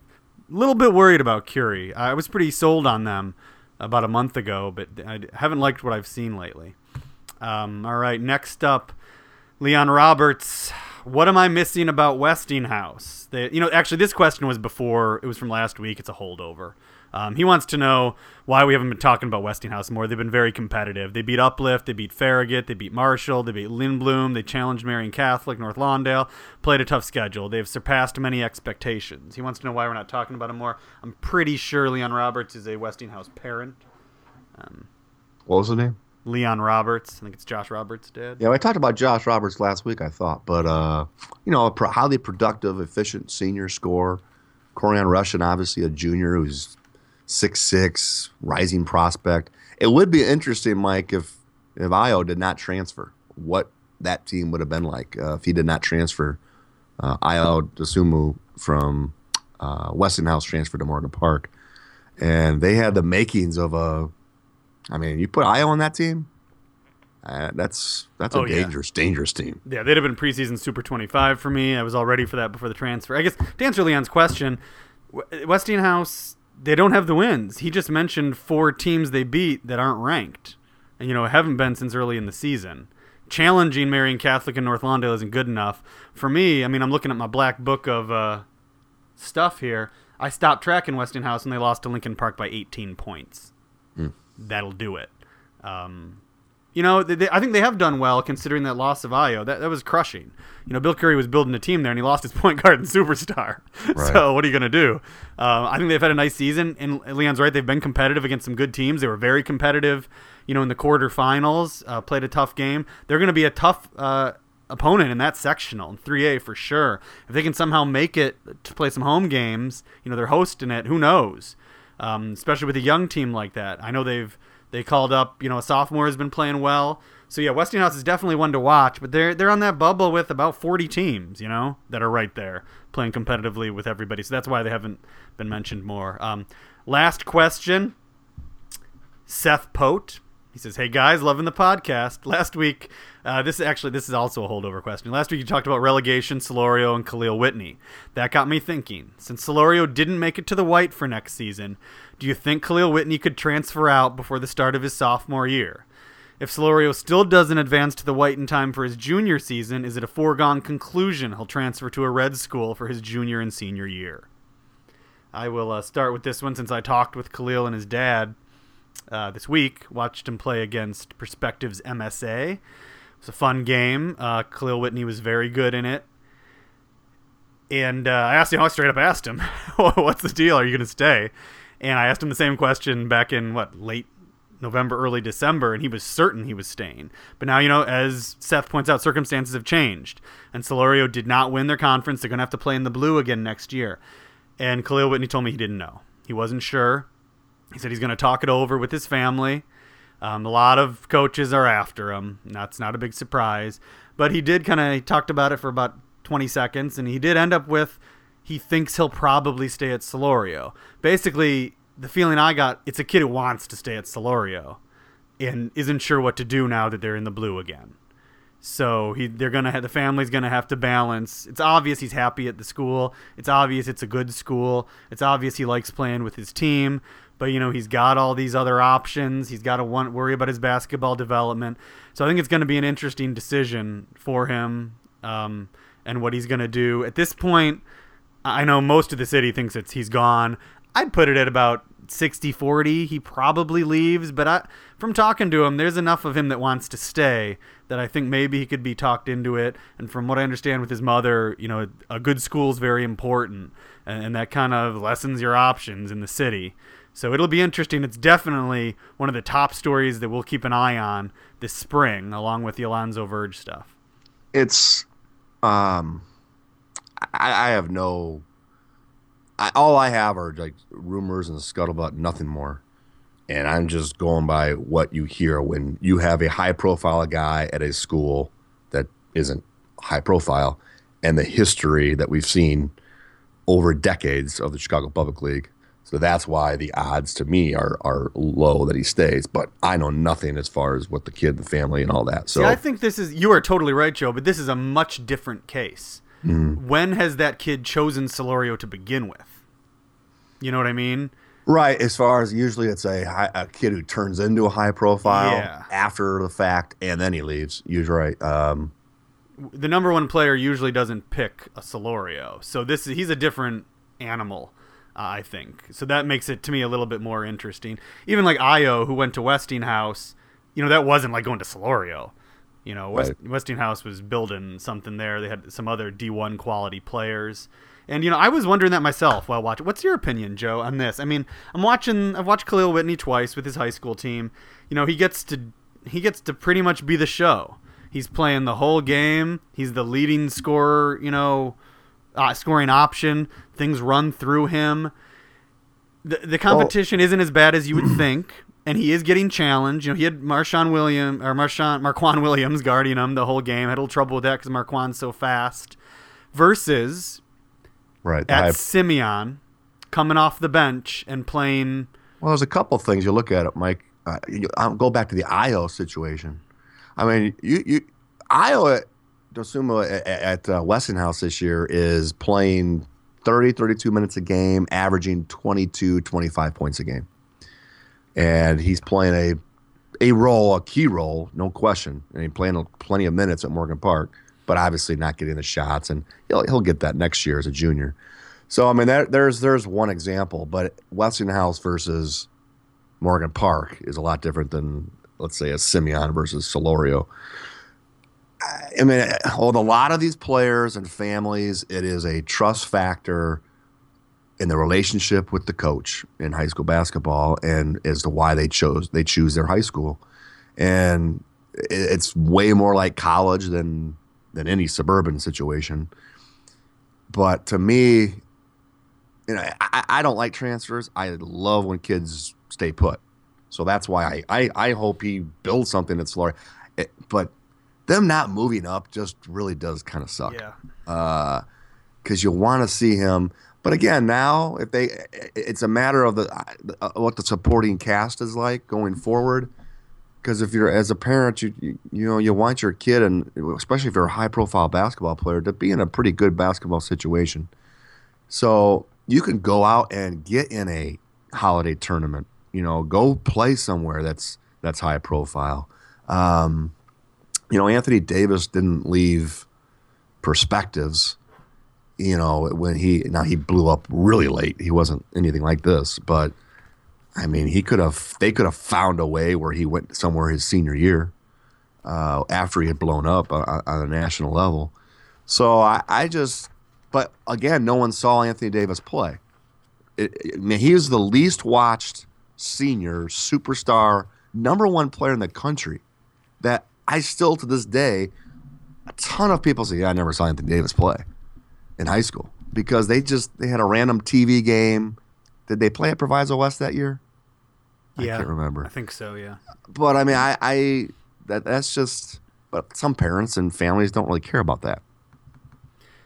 a little bit worried about Curie. I was pretty sold on them about a month ago, but I haven't liked what I've seen lately. Um, all right, next up, Leon Roberts. What am I missing about Westinghouse? They, you know, actually, this question was before. It was from last week. It's a holdover. Um, he wants to know why we haven't been talking about Westinghouse more. They've been very competitive. They beat Uplift, they beat Farragut, they beat Marshall, they beat Lindblom, they challenged Marian Catholic, North Lawndale, played a tough schedule. They've surpassed many expectations. He wants to know why we're not talking about them more. I'm pretty sure Leon Roberts is a Westinghouse parent. what was the name? Leon Roberts, I think it's Josh Roberts' dad. Yeah, I talked about Josh Roberts last week. I thought, but uh, you know, a pro- highly productive, efficient senior scorer. Corian Russian, obviously a junior who's six six, rising prospect. It would be interesting, Mike, if if Ayo did not transfer, what that team would have been like uh, if he did not transfer. Uh, Ayo Dosunmu from uh, Westinghouse transferred to Morgan Park, and they had the makings of a. I mean, you put Ayo on that team. Uh, that's that's a Oh, yeah. dangerous, dangerous team. Yeah, they'd have been preseason Super 25 for me. I was all ready for that before the transfer. I guess to answer Leon's question, Westinghouse, they don't have the wins. He just mentioned four teams they beat that aren't ranked and, you know, haven't been since early in the season. challenging Marian Catholic and North Lawndale isn't good enough for me. I mean, I'm looking at my black book of uh, stuff here. I stopped tracking Westinghouse and they lost to Lincoln Park by 18 points. Mm. That'll do it. Um, you know, they, they, I think they have done well considering that loss of Ayo. That, that was crushing. You know, Bill Curry was building a team there and he lost his <laughs> point guard and superstar. <laughs> Right. So what are you going to do? Uh, I think they've had a nice season. And Leon's right. They've been competitive against some good teams. They were very competitive, you know, in the quarterfinals, uh, played a tough game. They're going to be a tough uh, opponent in that sectional in 3A for sure. If they can somehow make it to play some home games, you know, they're hosting it. Who knows? Um, especially with a young team like that. I know they've they called up, you know, a sophomore has been playing well. So yeah, Westinghouse is definitely one to watch, but they're they're on that bubble with about 40 teams, you know, that are right there playing competitively with everybody. So that's why they haven't been mentioned more. Um, last question. Seth Pote he says, "Hey guys, loving the podcast. Last week, uh, this actually this is also a holdover question. Last week you talked about relegation, Solorio, and Khalil Whitney. That got me thinking. Since Solorio didn't make it to the White for next season, do you think Khalil Whitney could transfer out before the start of his sophomore year? If Solorio still doesn't advance to the White in time for his junior season, is it a foregone conclusion he'll transfer to a red school for his junior and senior year?" I will uh, start with this one since I talked with Khalil and his dad uh, this week. Watched him play against Perspectives MSA. It was a fun game. Uh, Khalil Whitney was very good in it. And uh, I asked him, I straight up asked him, <laughs> "What's the deal? Are you going to stay?" And I asked him the same question back in what late November, early December, and he was certain he was staying. But now, you know, as Seth points out, circumstances have changed, and Solorio did not win their conference. They're going to have to play in the blue again next year. And Khalil Whitney told me he didn't know. He wasn't sure. He said he's going to talk it over with his family. Um, a lot of coaches are after him. That's not a big surprise. But he did kind of talked about it for about 20 seconds, and he did end up with he thinks he'll probably stay at Solorio. Basically, the feeling I got, it's a kid who wants to stay at Solorio and isn't sure what to do now that they're in the blue again. So he, they're gonna have the family's gonna have to balance. It's obvious he's happy at the school. It's obvious it's a good school. It's obvious he likes playing with his team but you know he's got all these other options. He's got to worry about his basketball development. So I think it's going to be an interesting decision for him um, and what he's going to do. At this point, I know most of the city thinks it's he's gone. I'd put it at about 60-40. He probably leaves, but I, from talking to him, there's enough of him that wants to stay that I think maybe he could be talked into it. And from what I understand with his mother, you know, a good school is very important, and, and that kind of lessens your options in the city. So it'll be interesting. It's definitely one of the top stories that we'll keep an eye on this spring, along with the Alonzo Verge stuff. It's, um, I, I have no. I, all I have are like rumors and scuttlebutt, nothing more. And I'm just going by what you hear when you have a high profile guy at a school that isn't high profile and the history that we've seen over decades of the Chicago Public League so that's why the odds to me are are low that he stays. But I know nothing as far as what the kid, the family, and all that. So See, I think this is you are totally right, Joe. But this is a much different case. Mm-hmm. When has that kid chosen Solorio to begin with? You know what I mean? Right. As far as usually it's a high, a kid who turns into a high profile yeah. after the fact, and then he leaves. You're right. Um, the number one player usually doesn't pick a Solorio, so this he's a different animal. I think. So that makes it to me a little bit more interesting. Even like Ayo, who went to Westinghouse, you know, that wasn't like going to Solorio. You know, West, right. Westinghouse was building something there. They had some other D1 quality players. And you know, I was wondering that myself while watching. What's your opinion, Joe, on this? I mean, I'm watching. I've watched Khalil Whitney twice with his high school team. You know, he gets to he gets to pretty much be the show. He's playing the whole game. He's the leading scorer. You know, uh, scoring option. Things run through him. The, the competition well, isn't as bad as you would think, and he is getting challenged. You know, he had Marshawn Williams or Marshawn Marquand Williams guarding him the whole game. Had a little trouble with that because Marquand's so fast. Versus, right at have... Simeon coming off the bench and playing. Well, there's a couple things you look at it, Mike. Uh, you, I'll go back to the Ayo situation. I mean, you you Ayo Dosunmu at, at uh, Westinghouse this year is playing 30, 32 minutes a game, averaging 22, 25 points a game. And he's playing a a role, a key role, no question. And he playing plenty of minutes at Morgan Park, but obviously not getting the shots, and he'll he'll get that next year as a junior. So I mean, that, there's there's one example, but Westinghouse versus Morgan Park is a lot different than let's say a Simeon versus Solorio. I mean, with a lot of these players and families, it is a trust factor in the relationship with the coach in high school basketball, and as to why they chose they choose their high school, and it's way more like college than than any suburban situation. But to me, you know, I, I don't like transfers. I love when kids stay put. So that's why I, I, I hope he builds something that's Florida. It, but them not moving up just really does kind of suck. Yeah. Because uh, you want to see him. But again, now if they, it's a matter of the uh, what the supporting cast is like going forward. Because if you're as a parent, you, you you know you want your kid, and especially if you're a high profile basketball player, to be in a pretty good basketball situation. So you can go out and get in a holiday tournament. You know, go play somewhere that's that's high profile. Um, you know, Anthony Davis didn't leave perspectives. You know, when he now he blew up really late. He wasn't anything like this, but I mean, he could have. They could have found a way where he went somewhere his senior year uh, after he had blown up on, on a national level. So I, I, just, but again, no one saw Anthony Davis play. It, it, I mean, he is the least watched senior superstar, number one player in the country that I still to this day, a ton of people say, "Yeah, I never saw Anthony Davis play in high school because they just they had a random TV game. Did they play at Proviso West that year? Yeah, I can't remember. I think so. Yeah, but I mean, I, I that that's just. But some parents and families don't really care about that.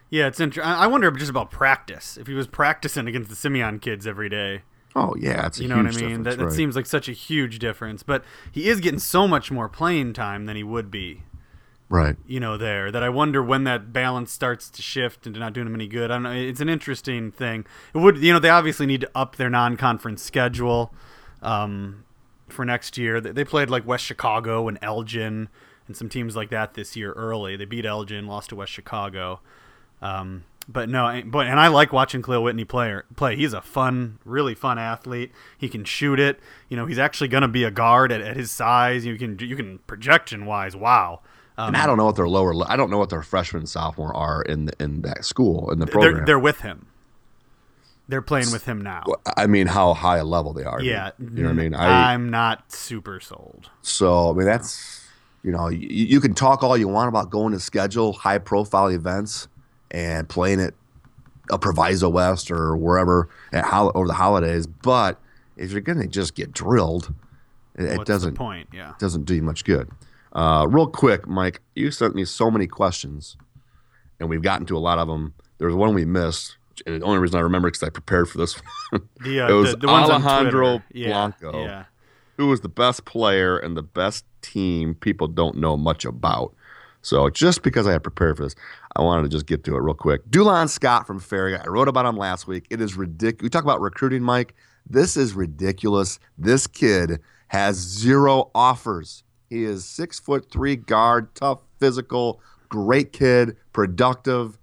Yeah, it's interesting. I wonder just about practice. If he was practicing against the Simeon kids every day. Oh yeah, it's you know what I mean. That, that right. seems like such a huge difference. But he is getting so much more playing time than he would be. Right. You know, there that I wonder when that balance starts to shift into not doing them any good. I don't know. It's an interesting thing. It would, you know, they obviously need to up their non-conference schedule um, for next year. They played like West Chicago and Elgin and some teams like that this year early. They beat Elgin, lost to West Chicago. Um, but no, but and I like watching Khalil Whitney play. Play. He's a fun, really fun athlete. He can shoot it. You know, he's actually going to be a guard at, at, his size. You can you can projection wise, wow. Um, and I don't know what their lower. I don't know what their freshman sophomore are in the, in that school in the program. They're, they're with him. They're playing with him now. I mean, how high a level they are. Yeah, you know what I mean. I, am not super sold. So I mean, that's you know, you, you can talk all you want about going to schedule high profile events and playing at a Proviso West or wherever at hol- over the holidays. But if you're going to just get drilled, it, it doesn't point. Yeah, doesn't do you much good. Uh, real quick, Mike, you sent me so many questions, and we've gotten to a lot of them. There was one we missed. And the only reason I remember because I prepared for this <laughs> one. The, uh, it was the, the Alejandro yeah, Blanco, yeah. who was the best player and the best team people don't know much about. So just because I had prepared for this, I wanted to just get to it real quick. Dulon Scott from Ferry. I wrote about him last week. It is ridiculous. We talk about recruiting, Mike. This is ridiculous. This kid has zero offers. He is six foot three guard, tough, physical, great kid, productive.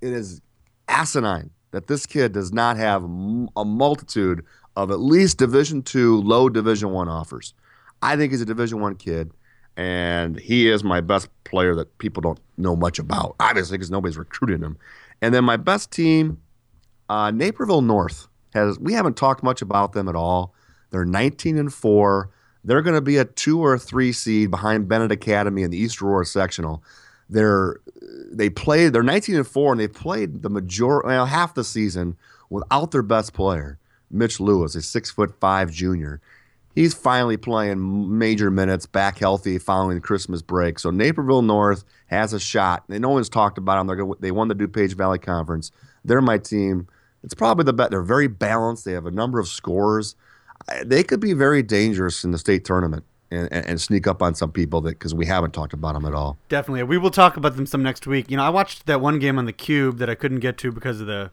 It is asinine that this kid does not have a multitude of at least Division two, low Division one offers. I think he's a Division one kid and he is my best player that people don't know much about, obviously, because nobody's recruiting him. And then my best team, uh, Naperville North has. We haven't talked much about them at all. They're 19 and four. They're going to be a two or three seed behind Benet Academy in the East Aurora sectional. They're they played. They're 19 and four, and they played the major, well, half the season without their best player, Mitch Lewis, a six foot five junior he's finally playing major minutes, back healthy following the Christmas break. So Naperville North has a shot. And no one's talked about them. They're they won the DuPage Valley Conference. They're my team. It's probably the best. They're very balanced. They have a number of scores. They could be very dangerous in the state tournament. And, and, and sneak up on some people that because we haven't talked about them at all. Definitely, we will talk about them some next week. You know, I watched that one game on the Cube that I couldn't get to because of the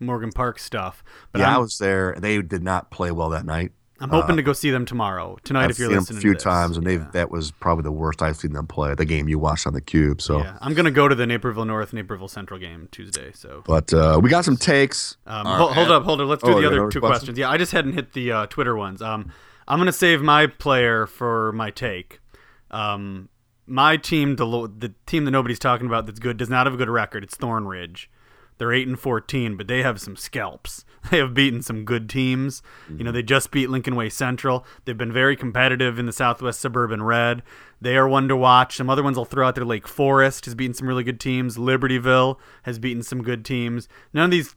Morgan Park stuff. But yeah, I'm, i was there. They did not play well that night. I'm hoping to go see them tomorrow tonight. I've if you're seen them listening, a few times, and they've that was probably the worst I've seen them play. The game you watched on the Cube. So, Yeah, I'm gonna go to the Naperville North Naperville Central game Tuesday. So but uh, we got some takes. Um, hold, hold up, hold up. Let's do Oh, the other two question? questions. Yeah, I just hadn't hit the uh, Twitter ones. Um, I'm gonna save my player for my take. Um, my team, the the team that nobody's talking about that's good, does not have a good record. It's Thornridge. They're eight and fourteen, but they have some scalps. <laughs> They have beaten some good teams. You know, they just beat Lincoln Way Central. They've been very competitive in the Southwest Suburban Red. They are one to watch. Some other ones I'll throw out there. Lake Forest has beaten some really good teams. Libertyville has beaten some good teams. None of these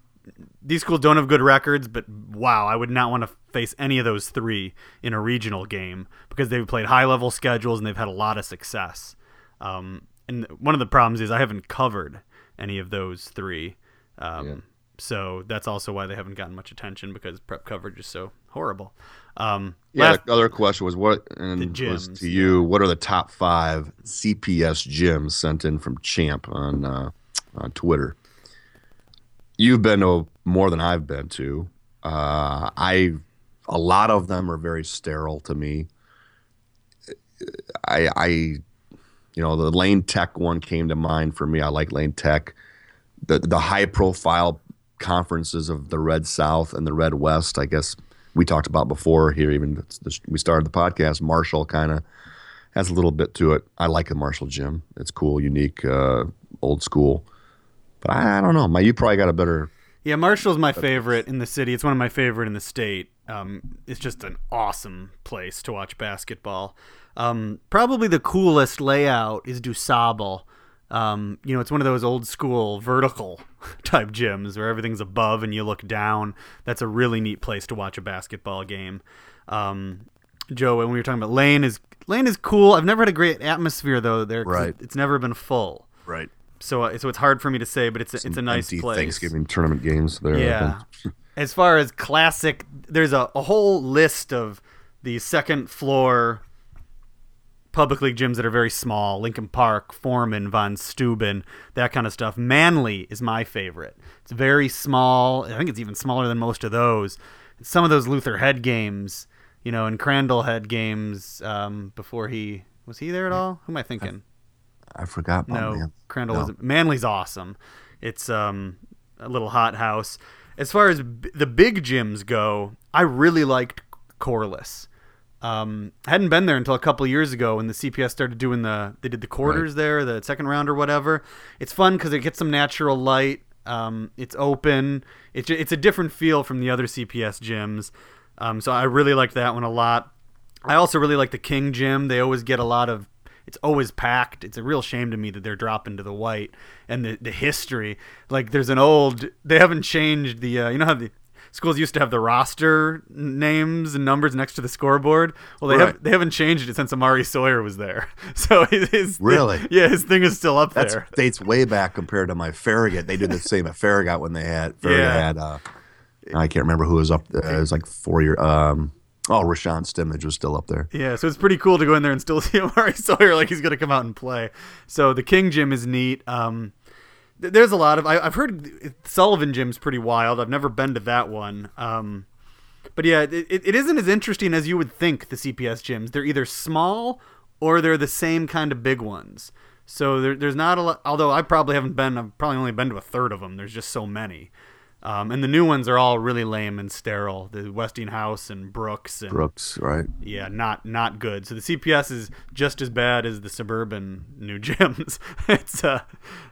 these schools don't have good records, but wow, I would not want to face any of those three in a regional game because they've played high level schedules and they've had a lot of success. Um, and one of the problems is I haven't covered any of those three. Um, Yeah. So that's also why they haven't gotten much attention because prep coverage is so horrible. Um, Yeah, last- the other question was what and The was gyms, to you. What are the top five CPS gyms sent in from Champ on uh, on Twitter? You've been to more than I've been to. Uh, I a lot of them are very sterile to me. I, I, you know, the Lane Tech one came to mind for me. I like Lane Tech. The the high profile conferences of the Red South and the Red West. I guess we talked about before here. Even we started the podcast. Marshall kind of has a little bit to it. I like the Marshall gym. It's cool, unique, uh, old school. But I, I don't know. My you probably got a better. Yeah, Marshall's my favorite in the city. It's one of my favorite in the state. Um, it's just an awesome place to watch basketball. Um, probably the coolest layout is DuSable. Um, you know, it's one of those old school vertical <laughs> type gyms where everything's above and you look down. That's a really neat place to watch a basketball game. Um, Joe, when we were talking about Lane is Lane is cool. I've never had a great atmosphere though there. Right. it- it's never been full. Right. So, uh, so it's hard for me to say, but it's a, it's a nice empty place. Thanksgiving tournament games there. Yeah. <laughs> as far as classic, there's a, a whole list of the second floor public league gyms that are very small Lincoln Park, Foreman, Von Steuben, that kind of stuff. Manley is my favorite. It's very small. I think it's even smaller than most of those. Some of those Luther Head games, you know, and Crandall Head games um, before he was he there at all? Who am I thinking? I forgot. No, man. Crandall No. wasn't. Manley's awesome. It's um a little hot house. As far as b- the big gyms go, I really liked Corliss. Um, I hadn't been there until a couple years ago when the CPS started doing the they did the quarters there, the second round or whatever. It's fun because it gets some natural light. Um, it's open. It's it's a different feel from the other CPS gyms. Um, so I really liked that one a lot. I also really like the King Gym. They always get a lot of. It's always packed. It's a real shame to me that they're dropping to the white and the the history. Like there's an old. They haven't changed the. Uh, you know how the schools used to have the roster names and numbers next to the scoreboard. Well, they have they haven't changed it since Amari Sawyer was there. <laughs> So his, his Really? yeah his thing is still up That's there. dates way back compared to my Farragut. They did the same at Farragut when they had Farragut Yeah. had. Uh, I can't remember who was up. Uh, it was like four year. Um, oh, Rashawn Stimmage was still up there. Yeah, so it's pretty cool to go in there and still <laughs> see Amari Sawyer like he's gonna come out and play. So the King Gym is neat. Um, there's a lot of I, I've heard Sullivan Gym's pretty wild. I've never been to that one. Um, but yeah, it, it it isn't as interesting as you would think. The CPS gyms they're either small or they're the same kind of big ones. So there, there's not a lot. Although I probably haven't been. I've probably only been to a third of them. There's just so many. Um, and the new ones are all really lame and sterile. The Westinghouse and Brooks and Brooks, right? yeah, not not good. So the CPS is just as bad as the suburban new gyms. <laughs> it's uh,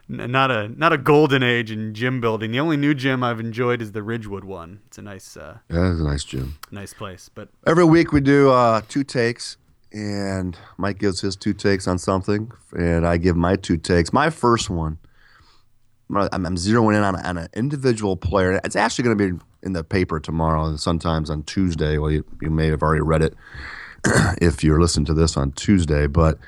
not a not a golden age in gym building. The only new gym I've enjoyed is the Ridgewood one. It's a nice uh, Yeah, it's a nice gym. nice place. But Every week we do uh, two takes, and Mike gives his two takes on something, and I give my two takes. My first one, I'm, I'm, zeroing in on, on an individual player. It's actually going to be in the paper tomorrow, sometimes on Tuesday. Well, you, you may have already read it <clears throat> if you're listening to this on Tuesday, but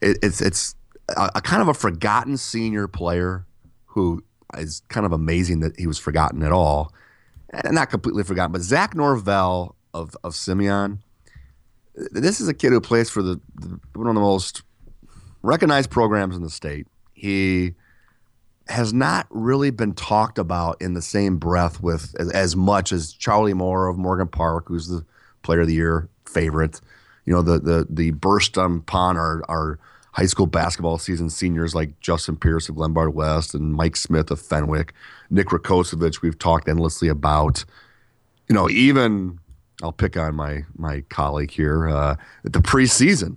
it, it's it's a, a kind of a forgotten senior player who is kind of amazing that he was forgotten at all, and not completely forgotten. But Zach Norvell of of Simeon, this is a kid who plays for the, the one of the most recognized programs in the state. He has not really been talked about in the same breath with as, as much as Charlie Moore of Morgan Park, who's the Player of the Year favorite. You know, the the the burst upon our our high school basketball season seniors like Justin Pierce of Glenbard West and Mike Smith of Fenwick, Nick Rakosevich. We've talked endlessly about. You know, even I'll pick on my my colleague here. Uh, the preseason,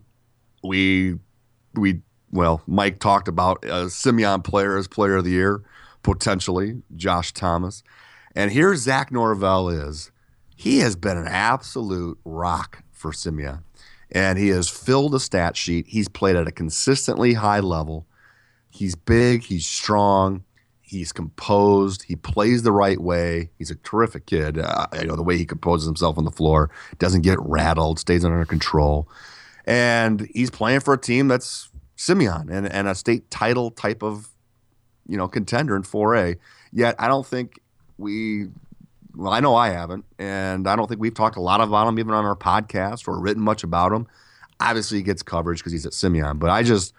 we we well, Mike talked about uh, Simeon player as player of the year potentially, Josh Thomas, and here Zach Norvell is. He has been an absolute rock for Simeon, and he has filled the stat sheet. He's played at a consistently high level. He's big. He's strong. He's composed. He plays the right way. He's a terrific kid. Uh, you know the way he composes himself on the floor, doesn't get rattled, stays under control, and he's playing for a team that's Simeon and, and a state title type of you know contender in 4A. Yet I don't think we. Well, I know I haven't, and I don't think we've talked a lot about him even on our podcast or written much about him. Obviously, he gets coverage because he's at Simeon, but I just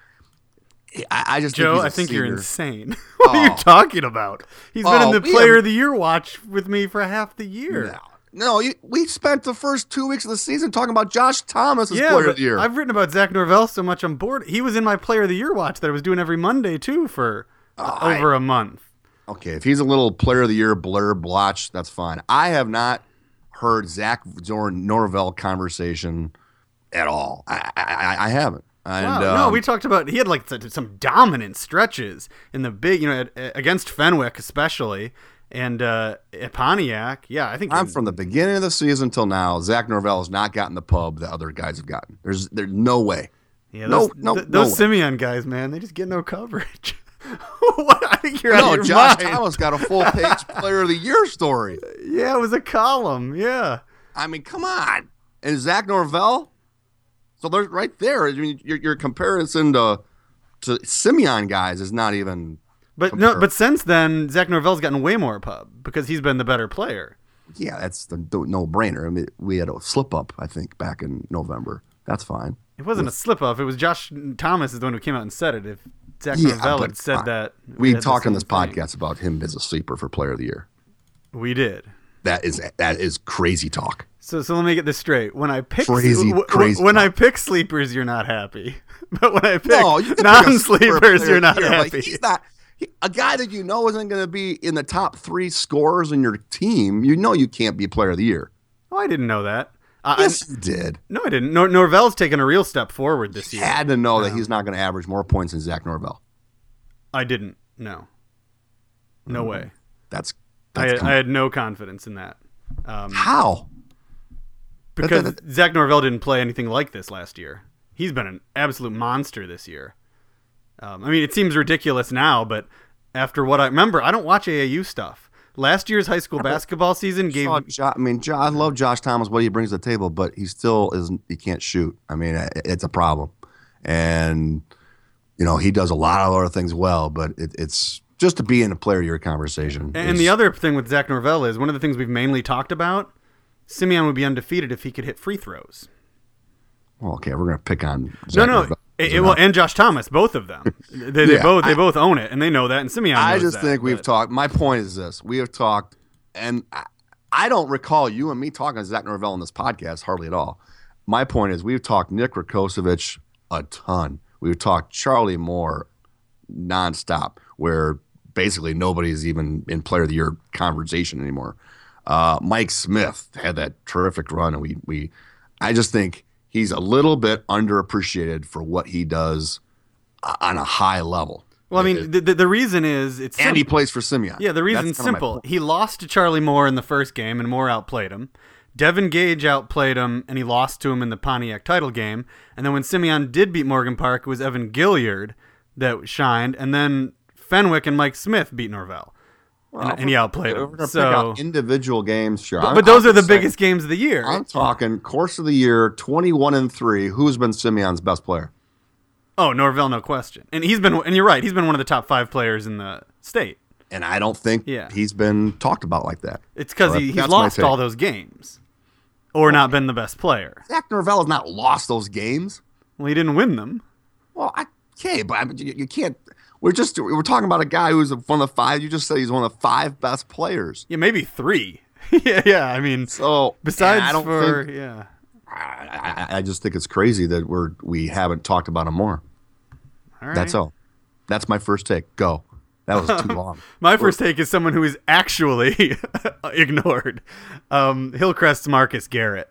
I, I just Joe, think I think senior. you're insane. <laughs> what are you Oh. talking about? He's been in Oh, the Player of the Year watch with me for half the year. No, no you, we spent the first two weeks of the season talking about Josh Thomas as Yeah, player of the year. I've written about Zach Norvell so much I'm bored. He was in my Player of the Year watch that I was doing every Monday too for uh, over a month. okay, if he's a little player of the year blur blotch, that's fine. I have not heard Zach Zor- Norvell conversation at all. I, I, I haven't. And, Wow, no, um, we talked about he had like some dominant stretches in the big, you know, against Fenwick especially, and uh, at Pontiac. Yeah, I think I'm from the beginning of the season till now. Zach Norvell has not gotten the pub that other guys have gotten. There's there's no way. yeah, no- those, no- th- no those way. Simeon guys, man, they just get no coverage. <laughs> what? I think you're No, Josh mind. Thomas got a full page <laughs> player of the year story. Yeah, it was a column. Yeah. I mean, come on. And Zach Norvell? So there's right there. I mean, your, your comparison to to Simeon guys is not even. But no, but since then, Zach Norvell's gotten way more pub because he's been the better player. Yeah, that's the no brainer. I mean, we had a slip up, I think, back in November. That's fine. It wasn't a slip up. It was Josh Thomas is the one who came out and said it. If Zach Yeah, Norvell had said fine. that, We the talked on this thing. podcast about him as a sleeper for player of the year. We did. That is that is crazy talk. So, so let me get this straight. When I pick Crazy, w- crazy when I pick sleepers, you're not happy. <laughs> But when I pick No, you can pick a sleeper non-sleepers, you're not the year, but happy. he's not a guy that you know isn't going to be in the top three scorers in your team. You know you can't be player of the year. Oh, I didn't know that. Uh, I- Yes, you did. no, I didn't. Nor- Norvell's taken a real step forward this year. Had to know that he's not going to average more points than Zach Norvell. I didn't. No. No way. That's, I, that's I had no confidence in that. Um, how. because that- Zach Norvell didn't play anything like this last year. He's been an absolute monster this year. Um, I mean, it seems ridiculous now, but after what I remember, I don't watch AAU stuff. Last year's high school basketball season gave I mean, I love Josh Thomas, what he brings to the table, but he still isn't. He can't shoot. I mean, it's a problem, and you know he does a lot of other things well, but it, it's just to be in a player your conversation. And is- the other thing with Zach Norvell is one of the things we've mainly talked about. Simeon would be undefeated if he could hit free throws. well, okay, we're gonna pick on. No, Zach no, Norvell. It, it- well, and Josh Thomas, both of them. They, they Yeah, both they I- both own it, and they know that. And Simeon, I just that, think we've but- talked. My point is this: we have talked, and I, I don't recall you and me talking to Zach Norvell on this podcast hardly at all. My point is we've talked Nick Rakosevich a ton. We've talked Charlie Moore nonstop, where basically nobody's even in Player of the Year conversation anymore. Uh, Mike Smith had that terrific run, and we we I just think he's a little bit underappreciated for what he does uh, on a high level. Well, I mean, the, the, reason is it's and he simple. plays for Simeon. Yeah, the reason's simple. He lost to Charlie Moore in the first game, and Moore outplayed him. Devin Gage outplayed him, and he lost to him in the Pontiac title game. And then when Simeon did beat Morgan Park, it was Evan Gilliard that shined, and then Fenwick and Mike Smith beat Norvell, and, and he outplayed We're him. So, individual games, sure. but, but those I'm are the saying- biggest games of the year. I'm talking course of the year, 21 and three. Who's been Simeon's best player? oh, Norvell, no question. And he's been, and you're right, he's been one of the top five players in the state. And I don't think Yeah. he's been talked about like that. It's because So he, he's lost all those games, or not been the best player. Zach Norvell has not lost those games. Well, he didn't win them. Well, I, okay, but I mean, you, you can't. We're just we're talking about a guy who's one of the five. You just said he's one of the five best players. Yeah, maybe three. <laughs> yeah, yeah. I mean, So besides I don't for think, yeah, I, I, I just think it's crazy that we're we haven't talked about him more. all right. That's all. That's my first take. Go. That was too <laughs> long. My first take is someone who is actually <laughs> ignored. Um, Hillcrest's Marcus Garrett.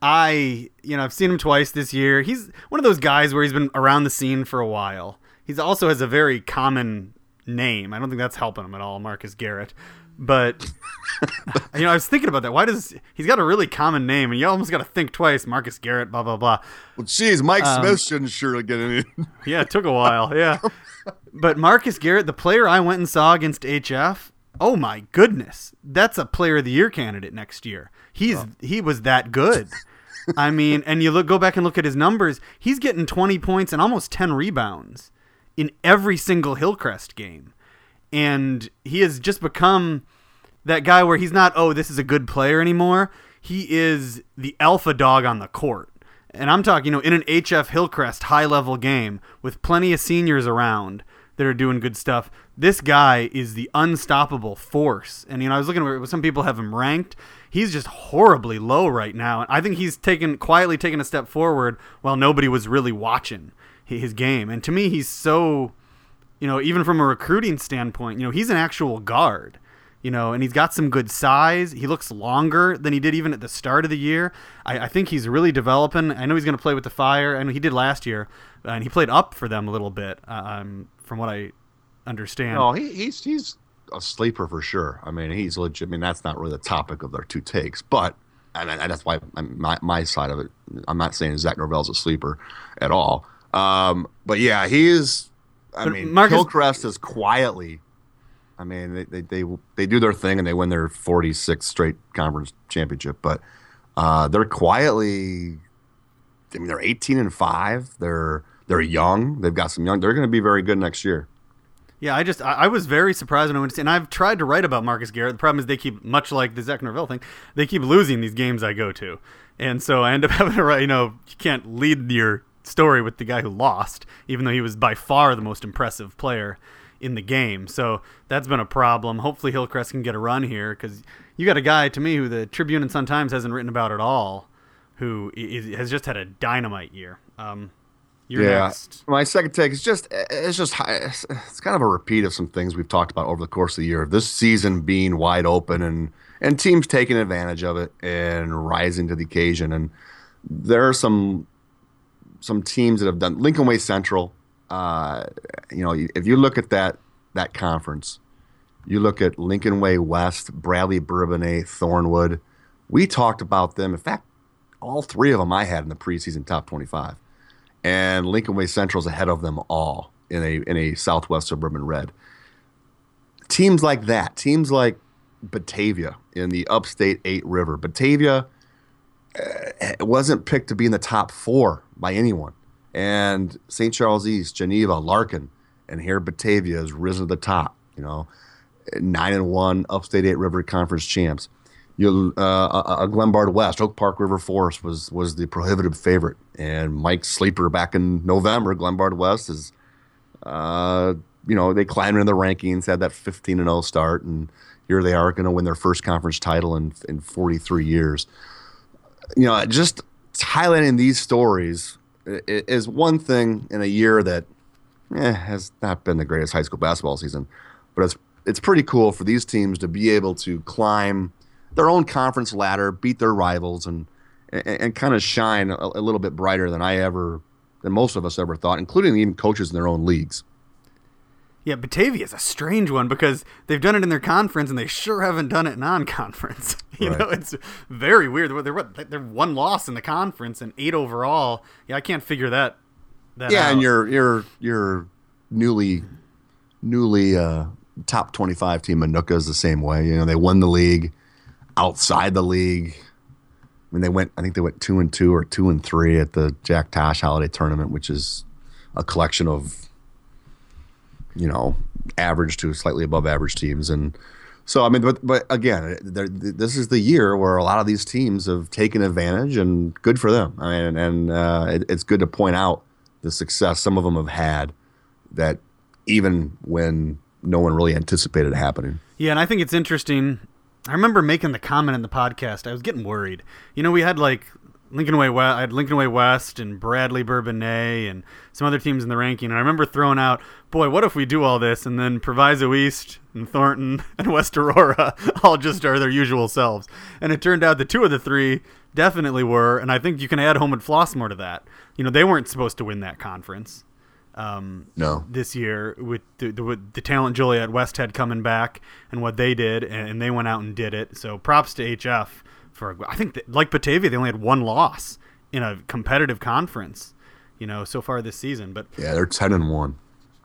I, you know, I've seen him twice this year. He's one of those guys where he's been around the scene for a while. He's also has a very common name. I don't think that's helping him at all, Marcus Garrett. But <laughs> you know, I was thinking about that. Why does he's got a really common name, and you almost got to think twice. Marcus Garrett, blah blah blah. Well, geez, Mike Um, Smith shouldn't surely get any. <laughs> Yeah, it took a while. Yeah. But Marcus Garrett, the player I went and saw against HF, oh my goodness. That's a player of the year candidate next year. He's he was that good. I mean, and you look go back and look at his numbers, he's getting 20 points and almost 10 rebounds in every single Hillcrest game. And he has just become that guy where he's not, oh, this is a good player anymore. He is the alpha dog on the court. And I'm talking, you know, in an HF Hillcrest high level game with plenty of seniors around that are doing good stuff. This guy is the unstoppable force. And you know, I was looking at some people have him ranked. He's just horribly low right now. And I think he's taken quietly taken a step forward while nobody was really watching hi- his game. And to me, he's so you know, even from a recruiting standpoint, you know, he's an actual guard, you know, and he's got some good size. He looks longer than he did even at the start of the year. I, I think he's really developing. I know he's going to play with the Fire, and he did last year, and he played up for them a little bit, uh, um, from what I understand. No, he, he's he's a sleeper for sure. I mean, he's legit. I mean, that's not really the topic of their two takes, but and that's why my my side of it. I'm not saying Zach Norvell's a sleeper at all. Um, but yeah, he is. I But mean, Marcus- Hillcrest is quietly. I mean, they, they they they do their thing and they win their 46th straight conference championship, but uh, they're quietly. I mean, they're 18 and five. They're they're young. They've got some young. They're going to be very good next year. Yeah, I just I, I was very surprised when I went to see, and I've tried to write about Marcus Garrett. The problem is they keep much like the Zach Norvell thing, they keep losing these games I go to, and so I end up <laughs> having to write. You know, you can't lead your story with the guy who lost, even though he was by far the most impressive player in the game. So that's been a problem. Hopefully Hillcrest can get a run here because you got a guy to me who the Tribune and Sun Times hasn't written about at all, who is, has just had a dynamite year. Um, you're next. My second take is just it's just it's it's kind of a repeat of some things we've talked about over the course of the year. This season being wide open and and teams taking advantage of it and rising to the occasion. And there are some some teams that have done Lincoln Way Central. Uh, you know, if you look at that that conference, you look at Lincoln Way West, Bradley Bourbonnais, Thornwood. We talked about them. In fact, all three of them I had in the preseason top twenty-five and Lincoln Way Central is ahead of them all in a in a Southwest Suburban Red. Teams like that, teams like Batavia in the Upstate Eight River, Batavia uh, wasn't picked to be in the top four by anyone, and St. Charles East, Geneva, Larkin, and here Batavia has risen to the top. You know, nine and one Upstate Eight River Conference champs. You, uh, a, a Glenbard West, Oak Park River Forest was was the prohibitive favorite, and Mike Sleeper back in November, Glenbard West is, uh, you know, they climbed into the rankings, had that 15 and 0 start, and here they are going to win their first conference title in in 43 years. You know, just highlighting these stories is one thing in a year that eh, has not been the greatest high school basketball season, but it's it's pretty cool for these teams to be able to climb their own conference ladder, beat their rivals, and and, and kind of shine a, a little bit brighter than I ever, than most of us ever thought, including even coaches in their own leagues. Yeah, Batavia is a strange one because they've done it in their conference and they sure haven't done it non-conference. <laughs> You Right. know, it's very weird. They're what, they're one loss in the conference and eight overall. Yeah, I can't figure that. that Yeah, out. and your your your newly newly uh, top twenty five team Minooka is the same way. You know, they won the league outside the league. I mean, they went. I think they went two and two or two and three at the Jack Tosh Holiday Tournament, which is a collection of you know average to slightly above average teams and. So I mean, but but again, this is the year where a lot of these teams have taken advantage, and good for them. I mean, and uh, it, it's good to point out the success some of them have had that even when no one really anticipated happening. Yeah, and I think it's interesting I remember making the comment in the podcast. I was getting worried. You know, we had like Lincoln Way West. I had Lincoln Way West and Bradley Bourbonnais and some other teams in the ranking. And I remember throwing out, boy, what if we do all this and then Proviso East and Thornton <laughs> and West Aurora <laughs> all just are their usual selves. And it turned out the two of the three definitely were. And I think you can add Homewood Flossmoor to that. You know, they weren't supposed to win that conference. Um, No. this year with the, the, with the talent Joliet West had coming back and what they did, and, and they went out and did it. So props to HF for I think that, like Batavia, they only had one loss in a competitive conference, you know, so far this season. But Yeah, they're ten and one.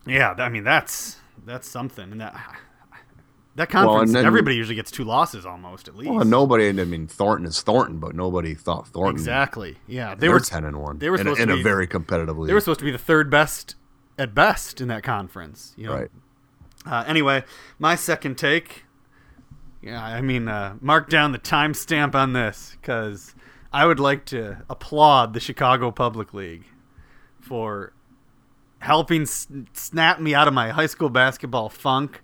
yeah, I mean that's that's something, and that <sighs> that conference then- everybody usually gets two losses almost at least. Well, nobody. I mean, Thornton is Thornton, but nobody thought Thornton. exactly. Yeah, they were ten and one. they were in, a, supposed in to a be- very competitive league. they were supposed to be the third best at best in that conference. You know, right. Uh, anyway, my second take. Yeah, I mean, uh, mark down the timestamp on this because I would like to applaud the Chicago Public League for helping s- snap me out of my high school basketball funk.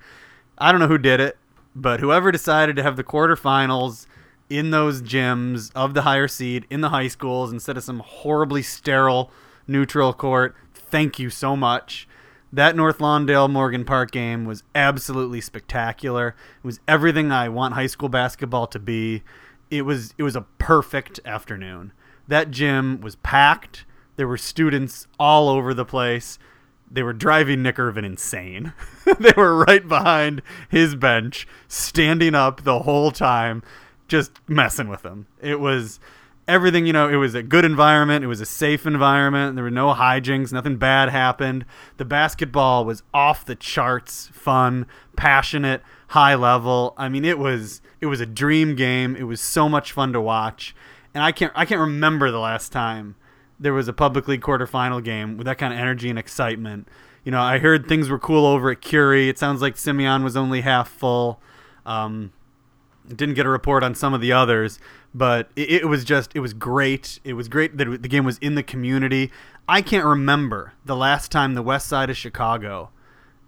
I don't know who did it, but whoever decided to have the quarterfinals in those gyms of the higher seed in the high schools instead of some horribly sterile neutral court, thank you so much. That North Lawndale Morgan Park game was absolutely spectacular. It was everything I want high school basketball to be. It was it was a perfect afternoon. That gym was packed. There were students all over the place. They were driving Nick insane. <laughs> they were right behind his bench, standing up the whole time, just messing with him. It was everything, you know, it was a good environment. It was a safe environment. There were no hijinks. Nothing bad happened. The basketball was off the charts, fun, passionate, high level. I mean, it was it was a dream game. It was so much fun to watch. And I can't I can't remember the last time there was a public league quarterfinal game with that kind of energy and excitement. You know, I heard things were cool over at Curie. It sounds like Simeon was only half full. Um, didn't get a report on some of the others, but it, it was just it was great. It was great that the game was in the community. I can't remember the last time the west side of Chicago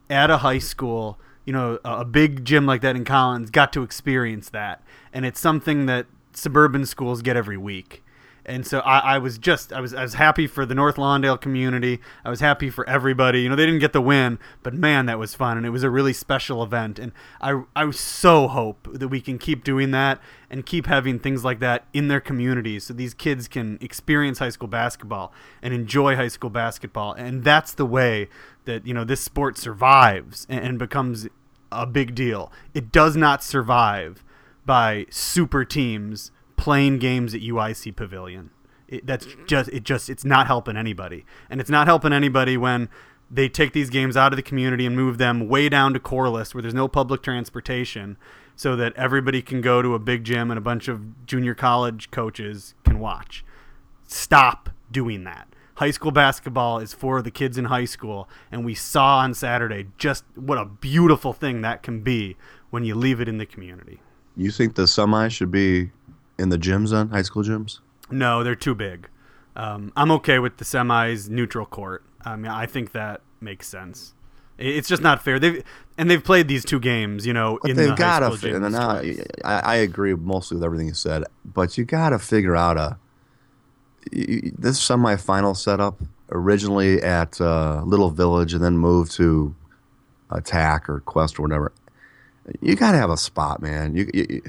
at a high school, you know, a, a big gym like that in Collins got to experience that. And it's something that suburban schools get every week. And so I, I was just I was I was happy for the North Lawndale community. I was happy for everybody. You know, they didn't get the win, but man, that was fun and it was a really special event. And I I so hope that we can keep doing that and keep having things like that in their communities so these kids can experience high school basketball and enjoy high school basketball. And that's the way that, you know, this sport survives and, and becomes a big deal. It does not survive by super teams playing games at UIC Pavilion. It, that's just it just it's not helping anybody, and it's not helping anybody when they take these games out of the community and move them way down to Corliss, where there's no public transportation, so that everybody can go to a big gym and a bunch of junior college coaches can watch. Stop doing that. High school basketball is for the kids in high school, and we saw on Saturday just what a beautiful thing that can be when you leave it in the community. You think the semi should be in the gyms on high school gyms? No, they're too big. Um, I'm okay with the semis neutral court. I mean, I think that makes sense. It's just not fair. They've and they've played these two games, you know, But in they've the got to. And now. I, I agree mostly with everything you said, but you got to figure out a y- y- this semifinal setup originally at uh, Little Village and then moved to Attack or Quest or whatever. You got to have a spot, man. You, you, you-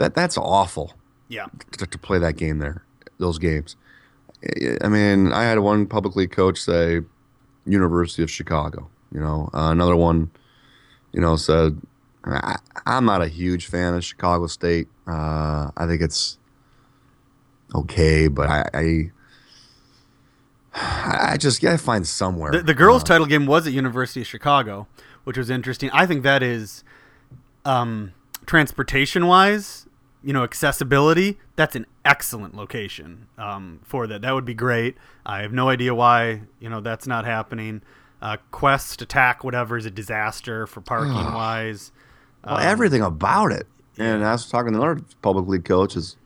that that's awful Yeah, to, to play that game there, those games. I- I mean, I had one publicly coach say University of Chicago. You know, uh, another one, you know, said I, I'm not a huge fan of Chicago State. Uh, I think it's okay, but I, I, I just gotta find somewhere. the, the girls' Uh, title game was at University of Chicago, which was interesting. I think that is, um, transportation wise, you know, accessibility. That's an excellent location um, for that. That would be great. I have no idea why you know that's not happening. Uh, Quest attack whatever is a disaster for parking wise. well, everything about it. And I was talking to another public league coach is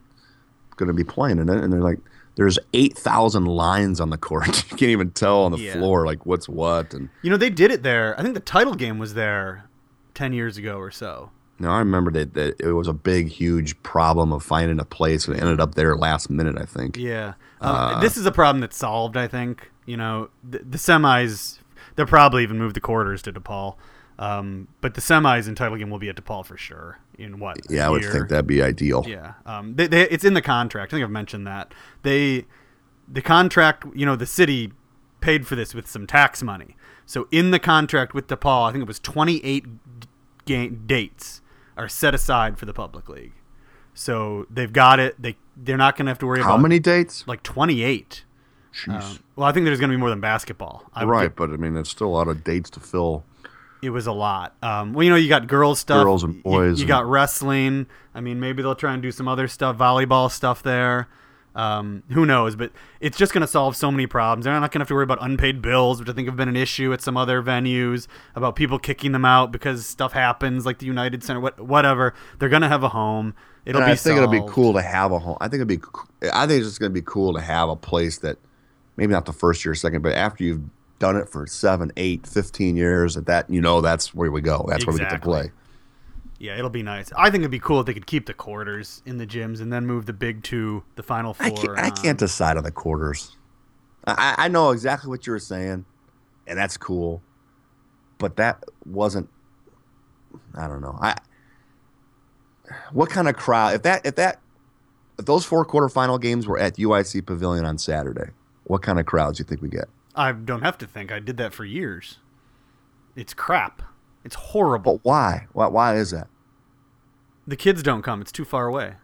going to be playing in it, and they're like, "There's eight thousand lines on the court. <laughs> you can't even tell on the Yeah. floor like what's what." And You know, they did it there. I think the title game was there 10 years ago or so. No, I remember that, that it was a big, huge problem of finding a place, and it ended up there last minute. I think. Yeah, um, this is a problem that's solved. I think you know the, the semis. They'll probably even move the quarters to DePaul, um, but the semis in title game will be at DePaul for sure. In what? Yeah, I would year? think that'd be ideal. Yeah, um, they, they, it's in the contract. I think I've mentioned that they, the contract. You know, the city paid for this with some tax money. So in the contract with DePaul, I think it was 28 game dates are set aside for the public league. So they've got it. They they're not going to have to worry How about how many dates? like 28. Jeez. Um, well, I think there's going to be more than basketball. I right, but I mean, it's still a lot of dates to fill. it was a lot. Um, well, you know, you got girls stuff, Girls and you- boys You, and- got wrestling. I mean, maybe they'll try and do some other stuff, volleyball stuff there. Um, who knows? But it's just going to solve so many problems. They're not going to have to worry about unpaid bills, which I think have been an issue at some other venues. About people kicking them out because stuff happens, like the United Center, what, whatever. They're going to have a home. It'll And be. I think it'll be cool to have a home. I think it'd be. I think it's just going to be cool to have a place that maybe not the first year, second, but after you've done it for seven, eight, 15 years, that that you know that's where we go. That's where we get to play. Yeah, it'll be nice. I think it'd be cool if they could keep the quarters in the gyms and then move the big two, the final four. I can't, I um, can't decide on the quarters. I, I know exactly what you were saying, and that's cool, but that wasn't. I don't know. I what kind of crowd? If that if that if those four quarterfinal games were at UIC Pavilion on Saturday, what kind of crowds do you think we get? I don't have to think. I did that for years. It's crap. It's horrible. But why? Why, why is that? The kids don't come. It's too far away.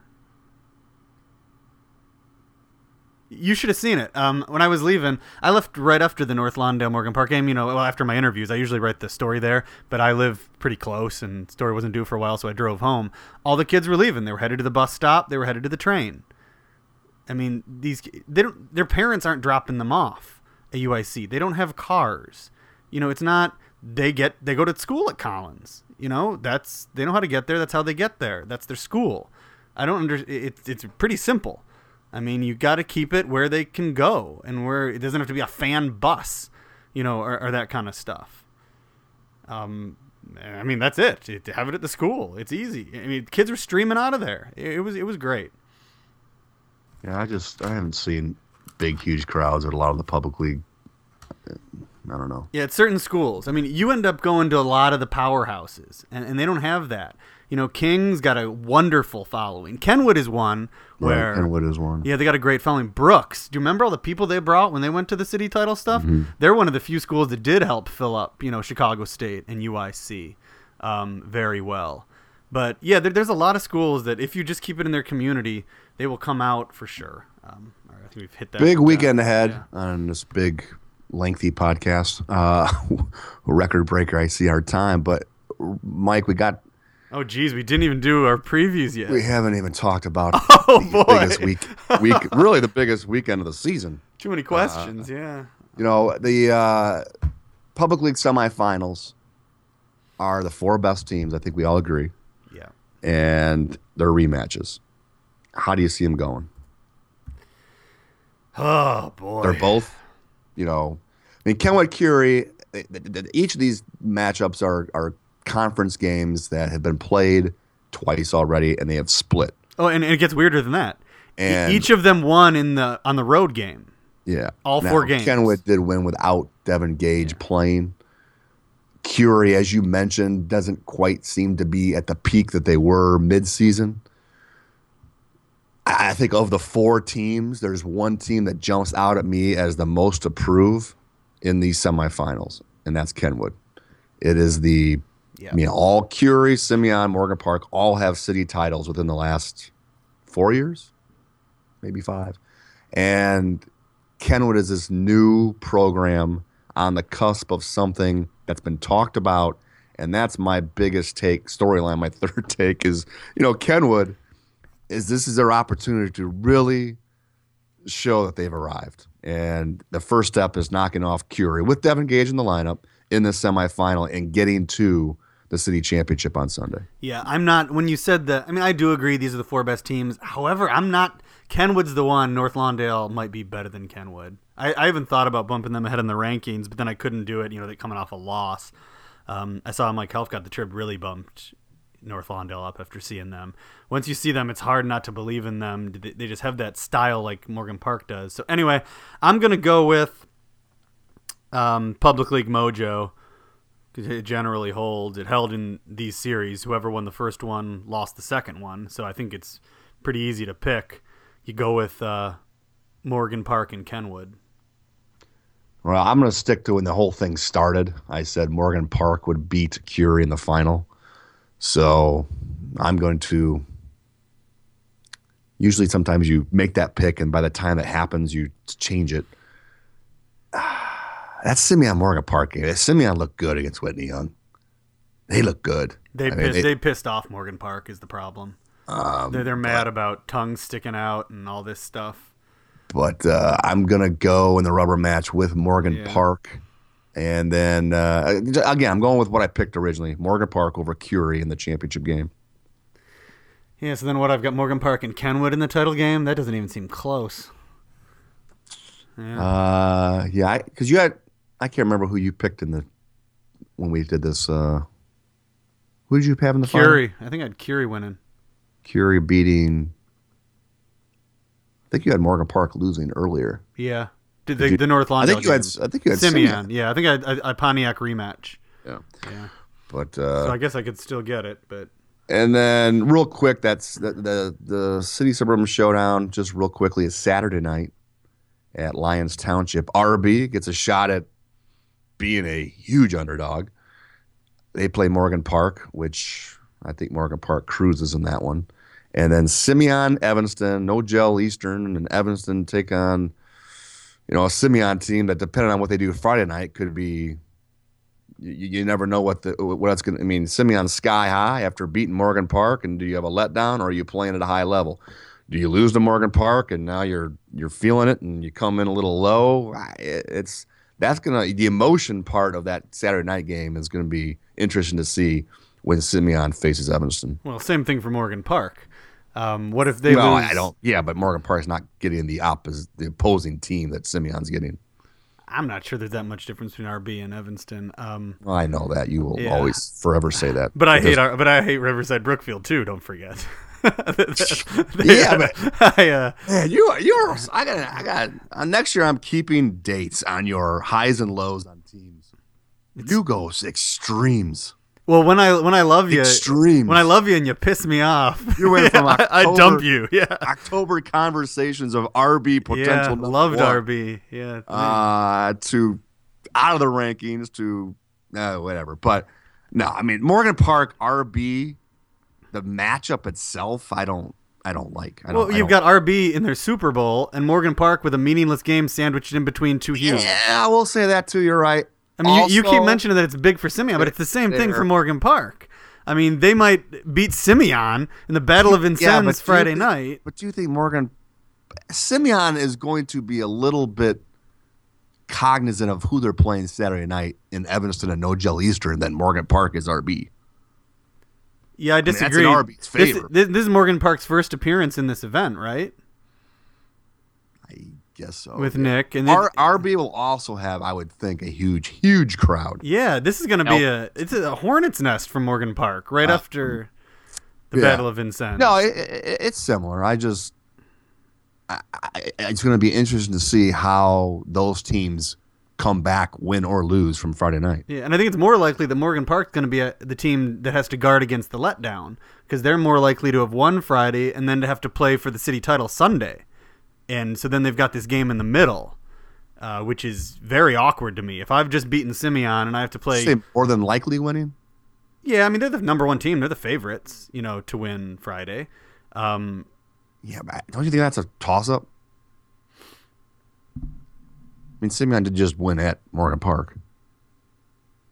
You should have seen it. Um, when I was leaving, I left right after the North Lawndale Morgan Park game. You know, well, after my interviews, I usually write the story there, but I live pretty close, and story wasn't due for a while, so I drove home. All the kids were leaving. They were headed to the bus stop. They were headed to the train. I mean, these they don't. Their parents aren't dropping them off at UIC. They don't have cars. You know, it's not. They get they go to school at Collins. You know, that's they know how to get there. That's how they get there. That's their school. I don't under. It's it's pretty simple. I mean, you got to keep it where they can go and where it doesn't have to be a fan bus, you know, or, or that kind of stuff. Um, I mean, that's it. It- Have it at the school. It's easy. I mean, kids were streaming out of there. It, it was it was great. Yeah, I just I haven't seen big, huge crowds at a lot of the public league. I don't know. Yeah, at certain schools. I mean, you end up going to a lot of the powerhouses, and, and they don't have that. You know, King's got a wonderful following. Kenwood is one where. Right, Kenwood is one. Yeah, they got a great following. Brooks, do you remember all the people they brought when they went to the city title stuff? They're one of the few schools that did help fill up, you know, Chicago State and UIC um, very well. But yeah, there, there's a lot of schools that if you just keep it in their community, they will come out for sure. Um, all right, I think we've hit that. Big weekend ahead yeah. on this big, lengthy podcast. Uh, <laughs> record breaker. I see our time, but Mike, we got Oh, geez, we didn't even do our previews yet. we haven't even talked about <laughs> Oh, the boy. biggest week, week, <laughs> really the biggest weekend of the season. Too many questions, yeah. You know, the uh, public league semifinals are the four best teams. I think we all agree, Yeah. and they're rematches. How do you see them going? Oh, boy. They're both, you know, mean, Kenwood Curie, each of these matchups are, are conference games that have been played twice already and they have split. Oh, and, and it gets weirder than that. And- Each of them won in the on the road game. Yeah. All four games. Kenwood did win without Devin Gage playing. Curie, as you mentioned, doesn't quite seem to be at the peak that they were midseason. I I think of the four teams, there's one team that jumps out at me as the most to prove in these semifinals, and that's Kenwood. It is the, Yeah. I mean, all Curie, Simeon, Morgan Park all have city titles within the last four years, maybe five. And Kenwood is this new program on the cusp of something that's been talked about. And that's my biggest take, storyline. My <laughs> third take is, you know, Kenwood is this is their opportunity to really show that they've arrived. And the first step is knocking off Curie with Devin Gage in the lineup in the semifinal and getting to the city championship on Sunday. Yeah, I'm not. When you said that, I mean, I do agree these are the four best teams. However, I'm not. Kenwood's the one. North Lawndale might be better than Kenwood. I, I even thought about bumping them ahead in the rankings, but then I couldn't do it. You know, they coming off a loss. Um, I saw Mike Helfgot the trip really bumped North Lawndale up after seeing them. Once you see them, it's hard not to believe in them. They just have that style like Morgan Park does. So anyway, I'm gonna go with um, Public League Mojo. It generally holds. It held in these series. Whoever won the first one lost the second one. So I think it's pretty easy to pick. You go with uh, Morgan Park and Kenwood. Well, I'm going to stick to when the whole thing started. I said Morgan Park would beat Curie in the final. So I'm going to. Usually, sometimes you make that pick, and by the time it happens, you change it. <sighs> That's Simeon Morgan Park game. Simeon looked good against Whitney Young. They look good. They I mean, pissed, they- they pissed off Morgan Park is the problem. Um, they're they're mad about tongues sticking out and all this stuff. but uh, I'm gonna go in the rubber match with Morgan Yeah. Park, and then uh, again I'm going with what I picked originally: Morgan Park over Curie in the championship game. Yeah, so then what? I've got Morgan Park and Kenwood in the title game. That doesn't even seem close. Yeah. Uh, yeah, because you had I can't remember who you picked in the when we did this. Uh, who did you have in the final? Curie. I think I had Curie winning. Curie beating. I think you had Morgan Park losing earlier. Yeah. Did Did the, you- the North Lawndale I think you had. game. I think you had Simeon. Yeah, I think I a, a Pontiac rematch. Yeah, Yeah. but uh, So I guess I could still get it, but And then, real quick, that's the the, the city suburban showdown. Just real quickly, is Saturday night at Lyons Township. RB gets a shot at being a huge underdog. They play Morgan Park, which I think Morgan Park cruises in that one. And then Simeon, Evanston, Nojel Eastern, and Evanston take on, you know, a Simeon team that, depending on what they do Friday night, could be you, you never know what the what it's going to I mean Simeon's sky high after beating Morgan Park and do you have a letdown or are you playing at a high level? Do you lose to Morgan Park and now you're you're feeling it and you come in a little low? It- it's that's to the emotion part of that Saturday night game is going to be interesting to see when Simeon faces Evanston. Well, same thing for Morgan Park. Um, what if they well lose? I don't yeah but Morgan Park's not getting the opposite the opposing team that Simeon's getting I'm not sure there's that much difference between RB and Evanston. Um, well, I know that you will Yeah. always forever say that <sighs> but I hate our, but I hate Riverside Brookfield too. Don't forget. <laughs> <laughs> Yeah, but- <laughs> I, uh, Man, you are you're I got I got uh, next year I'm keeping dates on your highs and lows on teams. You go extremes. Well, when I when I love you, Extremes. when I love you and you piss me off, You went from <laughs> I, I dump you. Yeah, October conversations of RB potential yeah, loved one, RB. Yeah, uh, to out of the rankings to uh, whatever. But no, I mean Morgan Park RB, the matchup itself, I don't I don't like. I don't, well, you've got RB in their Super Bowl and Morgan Park with a meaningless game sandwiched in between two huge. yeah, I will say that too. You're right. I mean, you, you keep mentioning that it's big for Simeon, but it's the same thing for Morgan Park. I mean, they might beat Simeon in the Battle of Yeah, Vincennes but Friday think- night. But do you think Morgan Simeon is going to be a little bit cognizant of who they're playing Saturday night in Evanston and Nojel Eastern than Morgan Park is RB? Yeah, I disagree. that's in. RB's This, favor. this, this is Morgan Park's first appearance in this event, right? Guess so. With yeah. Nick and R- it- RB will also have, I would think, a huge, huge crowd. yeah, this is going to be a it's a hornet's nest for Morgan Park right Uh, after the yeah. Battle of Vincennes. No, it, it, it's similar. I just, I, I, it's going to be interesting to see how those teams come back, win or lose from Friday night. Yeah, and I think it's more likely that Morgan Park's going to be a, the team that has to guard against the letdown because they're more likely to have won Friday and then to have to play for the city title Sunday, and so then they've got this game in the middle, uh, which is very awkward to me. If I've just beaten Simeon and I have to play, Say more than likely winning. yeah, I mean they're the number one team, they're the favorites, you know, to win Friday. Um, Yeah, but don't you think that's a toss up? I mean, Simeon did just win at Morgan Park.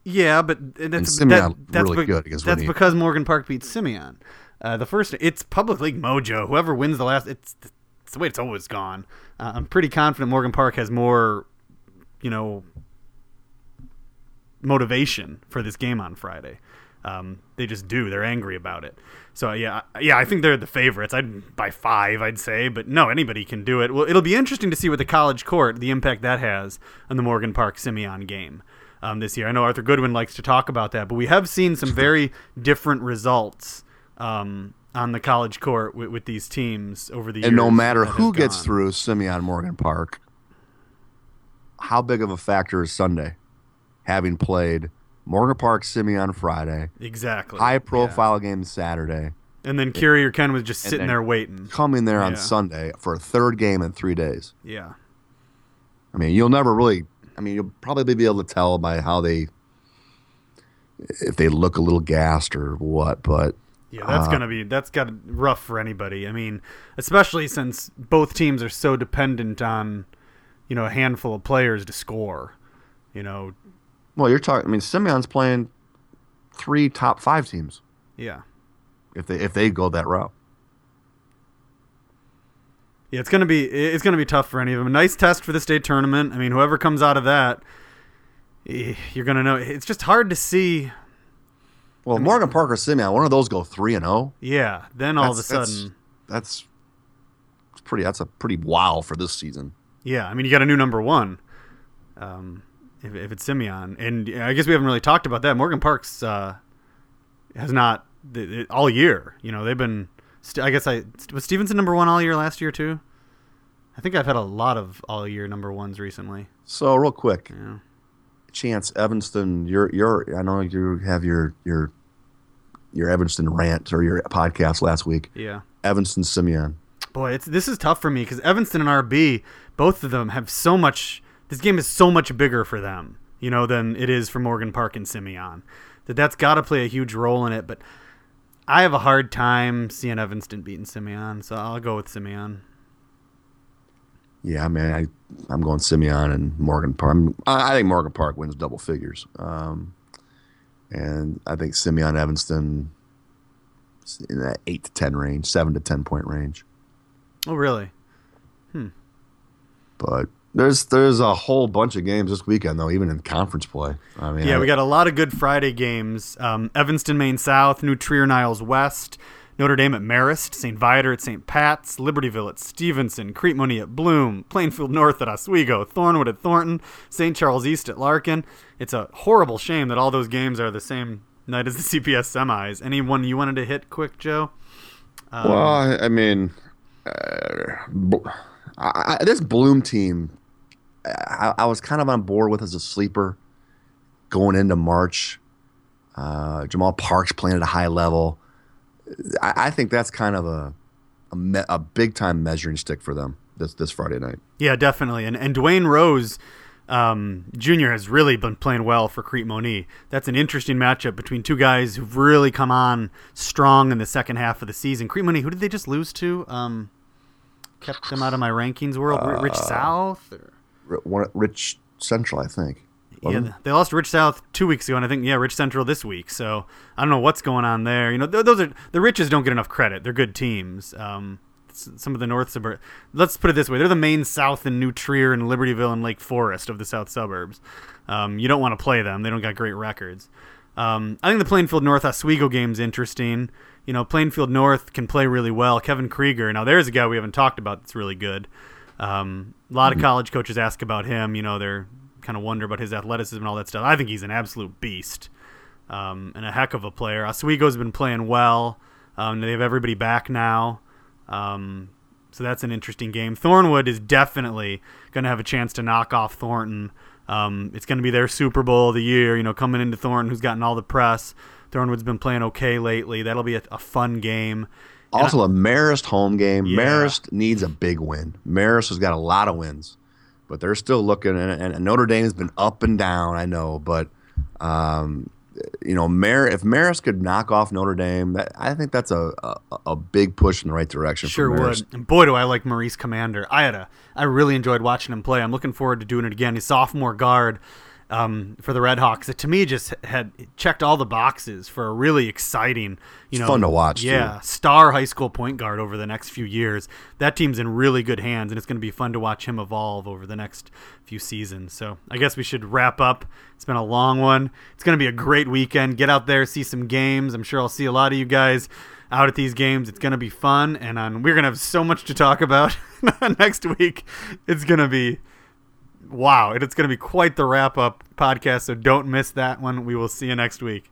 Yeah, but that's Simeon that, that's really be- good against That's because Morgan Park beat Simeon. Uh, the first, it's public league mojo. Whoever wins the last, it's, it's the way it's always gone. Uh, I'm pretty confident Morgan Park has more, you know, motivation for this game on Friday. Um, they just do. They're angry about it. So yeah, I- yeah, I think they're the favorites. I'd by five, I'd say, but no, anybody can do it. Well, it'll be interesting to see what the college court, the impact that has on the Morgan Park Simeon game. um, this year. I know Arthur Goodwin likes to talk about that, but we have seen some <laughs> very different results um, on the college court with, with, these teams over the years. And no matter who gets gone. through Simeon Morgan Park, how big of a factor is Sunday? Having played Morgan Park Simeon Friday, exactly high profile yeah. game Saturday, and then Curie or Ken was just sitting there waiting, coming there on Sunday for a third game in three days. Yeah, I mean, you'll never really. I mean, you'll probably be able to tell by how they, if they look a little gassed or what. But yeah, that's uh, gonna be that's got rough for anybody. I mean, especially since both teams are so dependent on, you know, a handful of players to score. You know. Well, you're talking. I mean, Simeon's playing three top five teams. Yeah. If they if they go that route. Yeah, it's gonna be it's gonna be tough for any of them. A nice test for the state tournament. I mean, whoever comes out of that, eh, you're gonna know. It's just hard to see well, I mean, Morgan Parker Simeon, one of those go three and zero. Oh. Yeah, then all that's, of a sudden, that's, that's pretty. That's a pretty wow for this season. Yeah, I mean, you got a new number one. Um, if, if it's Simeon, and I guess we haven't really talked about that. Morgan Parks uh, has not all year. You know, they've been. I guess I was Stevenson number one all year last year too. I think I've had a lot of all year number ones recently. So real quick, yeah chance Evanston, you're you're I know you have your your your Evanston rant or your podcast last week. Yeah. Evanston Simeon. Boy, it's this is tough for me because Evanston and RB, both of them have so much. This game is so much bigger for them, you know, than it is for Morgan Park and Simeon. That that's got to play a huge role in it. But I have a hard time seeing Evanston beating Simeon, so I'll go with Simeon. Yeah, man, I I'm going Simeon and Morgan Park. i think Morgan Park wins double figures, um, and I think Simeon Evanston in that eight to ten range, seven to ten point range. Oh, really? Hmm. But there's there's a whole bunch of games this weekend though, even in conference play. I mean, yeah, I, we got a lot of good Friday games. Um, Evanston, Maine South, New Trier, Niles West. Notre Dame at Marist, St. Viator at St. Pat's, Libertyville at Stevenson, Crete at Bloom, Plainfield North at Oswego, Thornwood at Thornton, St. Charles East at Larkin. It's a horrible shame that all those games are the same night as the <laughs> CPS semis. Anyone you wanted to hit quick, Joe? Um, well, I mean, uh, I, this Bloom team, I, I, was kind of on board with as a sleeper going into March. Uh, Jamal Parks playing at a high level. I, I think that's kind of a a, me, a big time measuring stick for them this this Friday night. Yeah, definitely. And and Dwayne Rose. Um, Junior has really been playing well for Crete Monee. That's an interesting matchup between two guys who've really come on strong in the second half of the season. Crete Monee, who did they just lose to? Um, kept them out of my rankings world. Uh, Rich South, or? Rich Central, I think yeah, they lost Rich South two weeks ago, and I think yeah, Rich Central this week. So I don't know what's going on there. You know, th- those are the Riches don't get enough credit. They're good teams. Um, some of the north suburbs. Let's put it this way: they're the Maine South and New Trier and Libertyville and Lake Forest of the south suburbs. Um, you don't want to play them; they don't got great records. Um, I think the Plainfield North Oswego game's interesting. You know, Plainfield North can play really well. Kevin Krieger. Now, there's a guy we haven't talked about that's really good. Um, a lot of mm-hmm. college coaches ask about him. You know, they're kind of wonder about his athleticism and all that stuff. I think he's an absolute beast um, and a heck of a player. Oswego's been playing well. Um, they have everybody back now. Um, so that's an interesting game. Thornwood is definitely going to have a chance to knock off Thornton. Um, it's going to be their Super Bowl of the year, you know, coming into Thornton, who's gotten all the press. Thornwood's been playing okay lately. That'll be a, a fun game. also, I, a Marist home game. Yeah. Marist needs a big win. Marist has got a lot of wins but they're still looking. And, and Notre Dame has been up and down, I know, but um, you know, Mar- if Maris could knock off Notre Dame, that, I think that's a, a, a big push in the right direction. Sure would. And boy, do I like Maurice Commander. I had a I really enjoyed watching him play. I'm looking forward to doing it again. He's sophomore guard um, for the Red Hawks. It to me just had checked all the boxes for a really exciting, you it's know, fun to watch. Yeah, too. star high school point guard over the next few years. That team's in really good hands, and it's going to be fun to watch him evolve over the next few seasons. So I guess we should wrap up. It's been a long one. It's going to be a great weekend. Get out there, see some games. I'm sure I'll see a lot of you guys out at these games. It's going to be fun, and um, we're going to have so much to talk about <laughs> next week. It's going to be wow, it's going to be quite the wrap up podcast. So don't miss that one. We will see you next week.